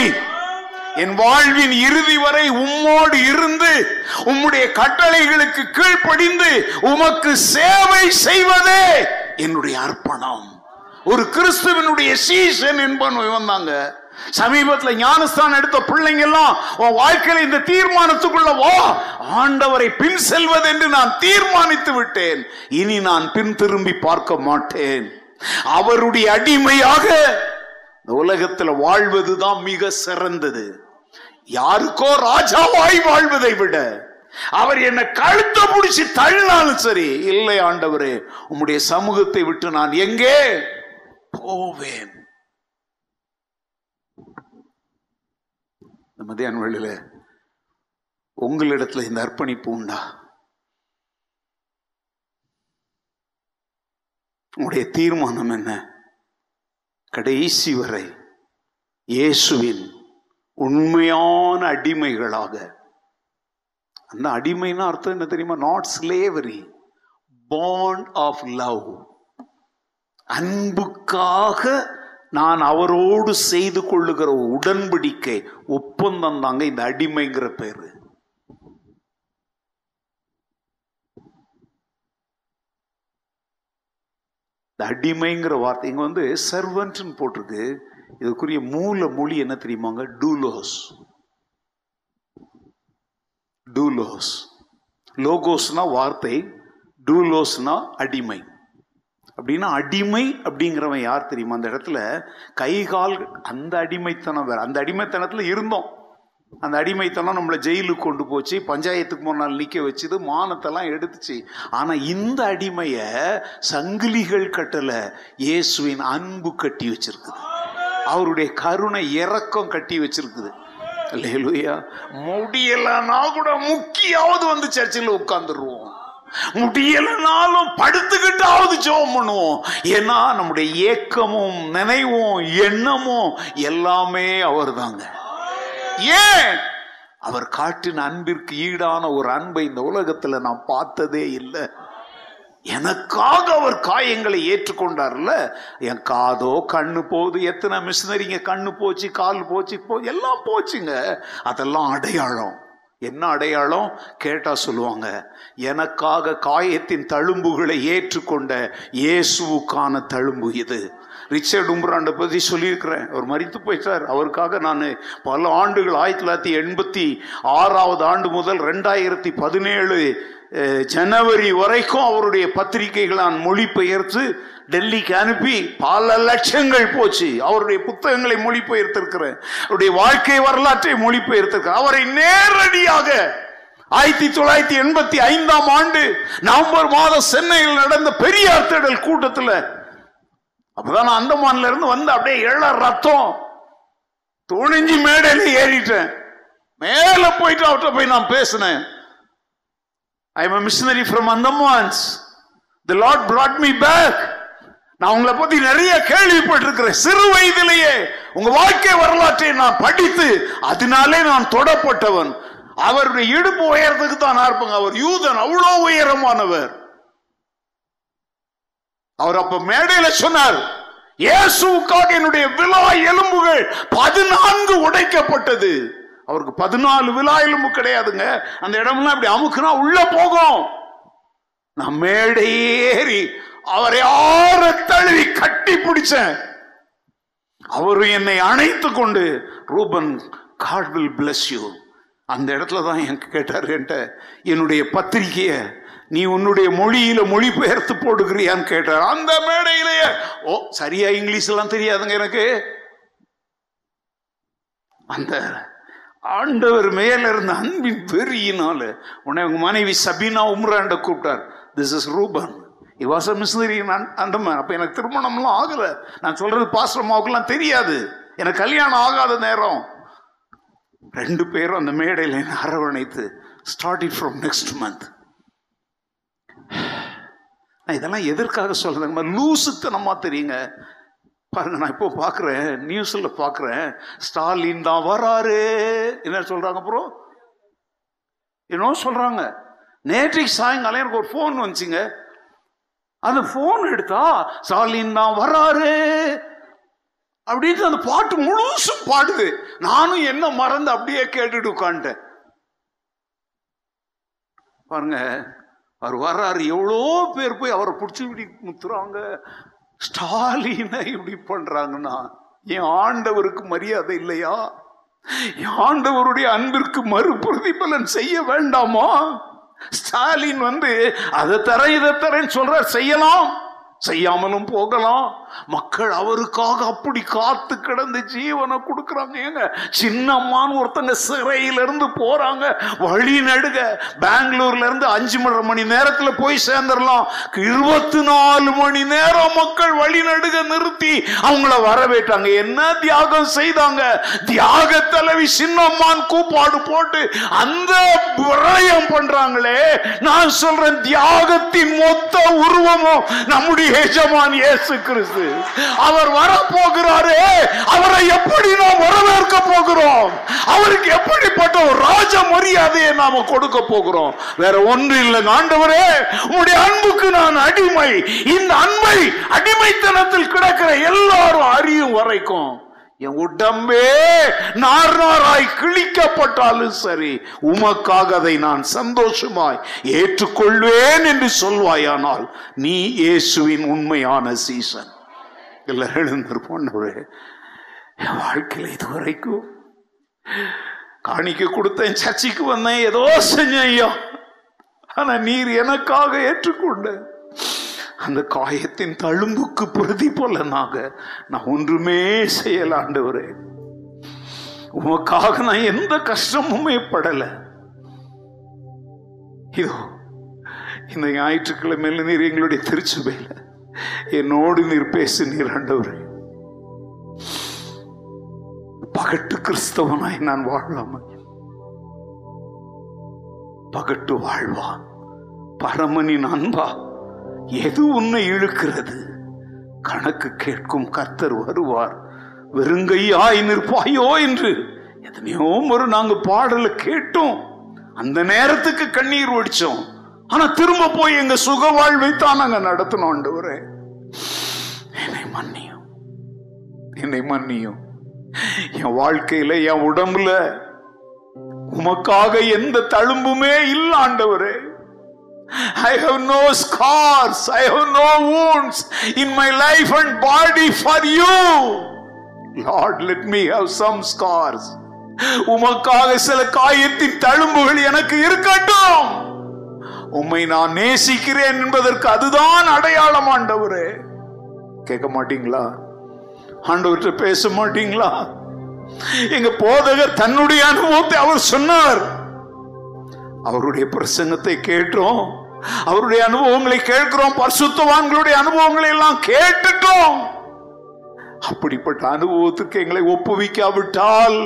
என் வாழ்வின் இறுதி வரை உம்மோடு இருந்து உம்முடைய கட்டளைகளுக்கு கீழ்ப்படிந்து உமக்கு சேவை செய்வதே என்னுடைய அர்ப்பணம். ஒரு கிறிஸ்துவனுடைய சீசன் என்பன் வந்தாங்க சமீபத்துல ஞானஸ்தான் எடுத்த பிள்ளைங்க எல்லாம் உன் வாழ்க்கையில இந்த தீர்மானத்துக்குள்ள வா ஆண்டவரை பின் செல்வது என்று நான் தீர்மானித்து விட்டேன். இனி நான் பின் திரும்பி பார்க்க மாட்டேன். அவருடைய அடிமையாக இந்த உலகத்துல வாழ்வதுதான் மிக சிறந்தது. யாருக்கோ ராஜாவாய் வாழ்வதை விட அவர் என்னை கழுத்த முடிச்சு தள்ளினாலும் சரி இல்லை ஆண்டவரே உம்முடைய சமூகத்தை விட்டு நான் எங்கே போவேன்? இந்த மதியான வேளையில உங்களிடத்துல இந்த அர்ப்பணிப்பு உண்டா? உங்களுடைய தீர்மானம் என்ன? கடைசி வரை இயேசுவின் உண்மையான அடிமைகளாக. அந்த அடிமைன்னா அர்த்தம் என்ன தெரியுமா? Not slavery bond of love அன்புக்காக நான் அவரோடு செய்து கொள்ளுகிற உடன்படிக்கை ஒப்பந்தம் தாங்க இந்த அடிமைங்கிற பேரு. இந்த அடிமைங்கிற வார்த்தை இங்க வந்து சர்வன்ட்னு போட்டிருக்கு. இதுக்குரிய மூல மொழி என்ன தெரியுமாங்க? டூலோஸ் டூலோஸ் லோகோஸ்னா வார்த்தை டூலோஸ்னா அடிமை. அப்படின்னா அடிமை அப்படிங்கிறவன் யார் தெரியுமா? அந்த இடத்துல கை கால் அந்த அடிமைத்தனம் வேற. அந்த அடிமைத்தனத்தில் இருந்தோம். அந்த அடிமைத்தனம் நம்மளை ஜெயிலுக்கு கொண்டு போச்சு. பஞ்சாயத்துக்கு முன்னால் நிற்க வச்சுது. மானத்தெல்லாம் எடுத்துச்சு. ஆனால் இந்த அடிமையை சங்கிலிகள் கட்டலை. இயேசுவின் அன்பு கட்டி வச்சிருக்குது. அவருடைய கருணை இறக்கம் கட்டி வச்சிருக்குது. அல்லேலூயா. முடியலன்னா கூட முக்கியாவது வந்து சர்ச்சில் உட்கார்ந்துருவோம். முடியலனாலும் படுத்துக்கிட்டாவது ஜோம் பண்ணுவோம். ஏன்னா நம்முடைய ஏக்கமும் நினைவும் எண்ணமும் எல்லாமே அவர் தாங்க ஏன்? அவர் காட்டின அன்பிற்கு ஈடான ஒரு அன்பை இந்த உலகத்துல நான் பார்த்ததே இல்லை. எனக்காக அவர் காயங்களை ஏற்றுக்கொண்டார்ல? என் காதோ கண்ணு போகுது எத்தனை மிஷினரிங்க கண்ணு போச்சு கால் போச்சு போ எல்லாம் போச்சுங்க. அதெல்லாம் அடையாளம். என்ன அடையாளம்? கேட்டா சொல்லுவாங்க எனக்காக காயத்தின் தழும்புகளை ஏற்றுக்கொண்ட இயேசுவுக்கான தழும்பு இது. ரிச்சர்ட் உம்ராண்டை பற்றி சொல்லியிருக்கிறேன். அவர் மறித்து போயிட்டார். அவருக்காக நான் பல ஆண்டுகள் ஆயிரத்தி தொள்ளாயிரத்தி எண்பத்தி ஆறாவது ஆண்டு முதல் ரெண்டாயிரத்தி பதினேழு ஜனவரி வரைக்கும் அவருடைய பத்திரிகைகள் நான் மொழிபெயர்த்து டெல்லிக்கு அனுப்பி பல லட்சங்கள் போச்சு. அவருடைய புத்தகங்களை மொழிபெயர்த்திருக்கிறேன். அவருடைய வாழ்க்கை வரலாற்றை மொழிபெயர்த்திருக்கிறேன். அவரை நேரடியாக ஆயிரத்தி தொள்ளாயிரத்தி எண்பத்தி ஐந்தாம் ஆண்டு நவம்பர் மாதம் சென்னையில் நடந்த பெரியார் தேடல் கூட்டத்தில் அப்பதான் நான் அந்தமான்ல இருந்து வந்து அப்படியே எழ ரத்தம் துணிஞ்சு மேடையில ஏறிட்டேன். மேல போயிட்டு அவர்கிட்ட போய் நான் பேசினேன். I am missionary from Andamans the Lord brought me back நான் உங்களை பத்தி நிறைய கேள்விப்பட்டிருக்கிறேன். சிறு வயதிலேயே உங்க வாழ்க்கை வரலாற்றை நான் படித்து அதனாலே நான் தொடப்பட்டவன். அவருடைய இடுப்பு உயரத்துக்கு தான் நான் அவர் யூதன் அவ்வளோ உயரமானவர். அவர் அப்ப மேடையில சொன்னார் இயேசுக்காக என்னுடைய விழா எலும்புகள் பதினான்கு உடைக்கப்பட்டது. அவருக்கு பதினாலு விழா எலும்பு கிடையாதுங்க. அந்த இடம்லாம் அப்படி அமுக்குனா உள்ள போகும். நான் மேடை ஏறி அவரை ஆற தழுவி கட்டி பிடிச்சேன். அவரும் என்னை அணைத்து கொண்டு Reuben God will bless you அந்த இடத்துல தான் எனக்கு கேட்டார் என்கிட்ட என்னுடைய பத்திரிகையை நீ உன்னுடைய மொழியில மொழிபெயர்த்து போடுகிறியான்னு கேட்டார். அந்த மேடையிலேயே ஓ சரியா இங்கிலீஷ் எல்லாம் தெரியாதுங்க எனக்கு. அந்த ஆண்டவர் மேல இருந்த அன்பின் பெரியனால உன்னை உங்க மனைவி சபீனா உம்ராண்ட கூப்பிட்டார். This is Reuben he was a Andaman அப்ப எனக்கு திருமணம்லாம் ஆகல. நான் சொல்றது பாஸ்ரமாவுக்குலாம் தெரியாது. எனக்கு கல்யாணம் ஆகாத நேரம். ரெண்டு பேரும் அந்த மேடையில் என்னை அரவணைத்து ஸ்டார்டிங் ஃப்ரம் நெக்ஸ்ட் மந்த் நான் இதெல்லாம் எதற்காக சொல்றேன் லூசுத்தனமா தெரியுங்க. பாருங்க நான் இப்போ பார்க்குறேன்? நியூஸில் பார்க்குறேன். ஸ்டாலின் தான் வராரு. என்ன சொல்கிறாங்க அப்புறம் என்னோ சொல்கிறாங்க நேற்றைக்கு சாயங்காலம் எனக்கு ஒரு ஃபோன் வந்துச்சுங்க. அந்த ஃபோன் எடுத்தா ஸ்டாலின் தான் வராரு. அப்படின்ட்டு அந்த பாட்டு முழுசும் பாடுது. நானும் என்ன மறந்து அப்படியே கேட்டுட்டு உட்காந்துட்டேன் பாருங்க அவர் வர்றாரு. எவ்வளோ பேர் போய் அவரை பிடிச்சி விட்டு முத்துறாங்க. ஸ்டாலினை இப்படி பண்றாங்கன்னா என் ஆண்டவருக்கு மரியாதை இல்லையா? ஆண்டவருடைய அன்பிற்கு மறுபிரதிபலன் செய்ய வேண்டாமா? ஸ்டாலின் வந்து அதை தரேன் இதை தரேன்னு சொல்றார் செய்யலாம். செய்யாமலும் போகலாம். மக்கள் அவருக்காக அப்படி காத்து கிடந்து ஜீவனை கொடுக்குறாங்க. ஏங்க சின்னம்மான்னு ஒருத்தங்க சிறையில இருந்து போறாங்க. வழி நடுக பெங்களூர்ல இருந்து அஞ்சு மணி மணி நேரத்துல போய் சேர்ந்துடலாம். இருபத்தி நாலு மணி நேரம் மக்கள் வழி நடுக நிறுத்தி அவங்கள வரவேற்றாங்க. என்ன தியாகம் செய்தாங்க? தியாக தலைவி சின்னம்மான் கூப்பாடு போட்டு அந்த விரயம் பண்றாங்களே. நான் சொல்றேன் தியாகத்தின் மொத்த உருவமும் நம்முடைய எஜமான் இயேசு கிறிஸ்து. அவர் வர போகிறாரே அவரை எப்படி நாம் வரவேற்க போகிறோம்? அவருக்கு எப்படிப்பட்ட ஒரு ராஜ மரியாதையை நாம கொடுக்க போகிறோம்? வேற ஒன்று இல்லை ஆண்டவரே உங்களுடைய அன்புக்கு நான் அடிமை. இந்த அன்பை அடிமைத்தனத்தில் கிடக்கிற எல்லாரும் அறியும் வரைக்கும் என் உடம்பே நார் நாராய் கிழிக்கப்பட்டாலும் சரி உமக்காக அதை நான் சந்தோஷமாய் ஏற்றுக்கொள்வேன் என்று சொல்வாயானால் நீ இயேசுவின் உண்மையான சீசன். இல்லை எழுந்திருப்போன்னவரே என் வாழ்க்கையில் இதுவரைக்கும் காணிக்க கொடுத்தேன் சர்ச்சைக்கு வந்தேன் ஏதோ செஞ்சேன் ஐயா. ஆனா நீர் எனக்காக ஏற்றுக்கொண்ட அந்த காயத்தின் தழும்புக்கு பிரதி பிரதிபலனாக நான் ஒன்றுமே செய்யலாண்டவரே உமக்காக நான் எந்த கஷ்டமுமே படல. இதோ இந்த ஞாயிற்றுக்கிழமையில நீர் எங்களுடைய திருச்சபையில என்னோடு நீர் பேசு நீர் ஆண்டவரே. பகட்டு கிறிஸ்தவனாய் நான் வாழலாமா? பகட்டு வாழ்வா? பரமனின் அன்பா? எது உன்னை இழுக்கிறது? கணக்கு கேட்கும் கர்த்தர் வருவார். வெறுங்கையாய் நிற்பாயோ என்று. எத்தனையோ ஒரு நாங்க பாடல கேட்டோம். அந்த நேரத்துக்கு கண்ணீர் ஒடிச்சோம். ஆனா திரும்ப போய் எங்க சுக வாழ்வை தான் நாங்க நடத்தினோம் ஆண்டவரே. என்னை மன்னியும். என்னை மன்னியும். என் வாழ்க்கையில என் உடம்புல உமக்காக எந்த தழும்புமே இல்ல ஆண்டவரே. I have no scars. I have no wounds in my life and body for you. Lord, let me have some scars. உமக்காக சில காயத்தின் தழும்புகள் எனக்கு இருக்கட்டும் உம்மை நான் நேசிக்கிறேன் என்பதற்கு அதுதான் அடையாளம் ஆண்டவரே கேட்க மாட்டீங்களா ஆண்டவர்கிட்ட பேச மாட்டீங்களா எங்க போதகர் தன்னுடைய அனுபவத்தை அவர் சொன்னார் அவருடைய பிரசங்கத்தை கேட்டோம். அவருடைய அனுபவங்களை கேட்கிறோம். பரிசுத்தவான்களுடைய அனுபவங்களை எல்லாம் கேட்டுட்டோம். அப்படிப்பட்ட அனுபவத்துக்கு எங்களை ஒப்புவிக்காவிட்டால்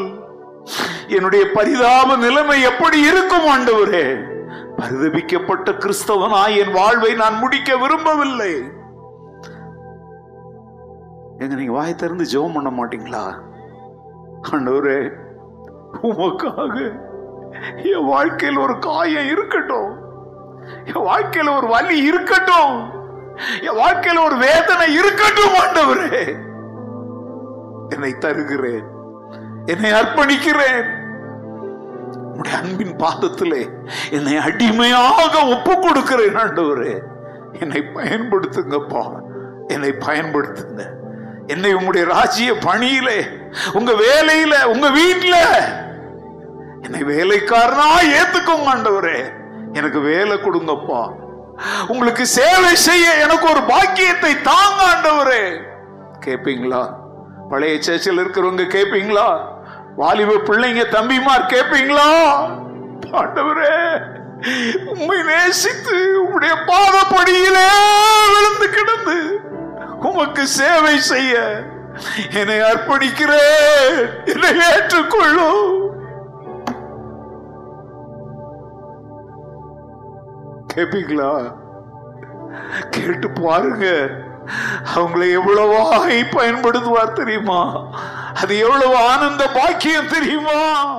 என்னுடைய பரிதாப நிலைமை எப்படி இருக்கும் ஆண்டவரே? பரிதபிக்கப்பட்ட கிறிஸ்தவனாய் என் வாழ்வை நான் முடிக்க விரும்பவில்லை. எங்க நீங்க வாய் திறந்து ஜெபம் பண்ண மாட்டீங்களா? ஆண்டவரே உமக்காக என் வாழ்க்கையில் ஒரு காயம் இருக்கட்டும். என் வாழ்க்கையில் ஒரு வலி இருக்கட்டும். என் வாழ்க்கையில் ஒரு வேதனை இருக்கட்டும் ஆண்டவரே. என்னை தருகிறேன். என்னை அர்ப்பணிக்கிறேன். உடைய அன்பின் பாதத்திலே என்னை அடிமையாக ஒப்பு கொடுக்கிறேன் ஆண்டவரே. என்னை பயன்படுத்துங்கப்பா. என்னை பயன்படுத்துங்க. என்னை உங்களுடைய ராஜ்ய பணியிலே உங்க வேலையில உங்க வீட்டுல என்னை வேலைக்காரனா ஏத்துக்கோங்க ஆண்டவரே. எனக்கு வேலை கொடுங்கப்பா. உங்களுக்கு சேவை செய்ய எனக்கு ஒரு பாக்கியத்தை தாங்க ஆண்டவரே. கேப்பீங்களா? பழைய சேர்ச்சில் இருக்கிறவங்க கேப்பீங்களா? வாலிப பிள்ளைங்க தம்பிமார் கேப்பீங்களா? ஆண்டவரே உண்மை நேசித்து உங்களுடைய பாதப்படியிலே விழுந்து கிடந்து உமக்கு சேவை செய்ய என்னை அர்ப்பணிக்கிறேன். என்னை ஏற்றுக்கொள்ளும். கேப்பீங்களா? கேட்டு பாருங்க. அவங்களை எவ்வளவாய் பயன்படுத்துவார் தெரியுமா? அது எவ்வளவு ஆனந்த பாக்கியம் தெரியுமா?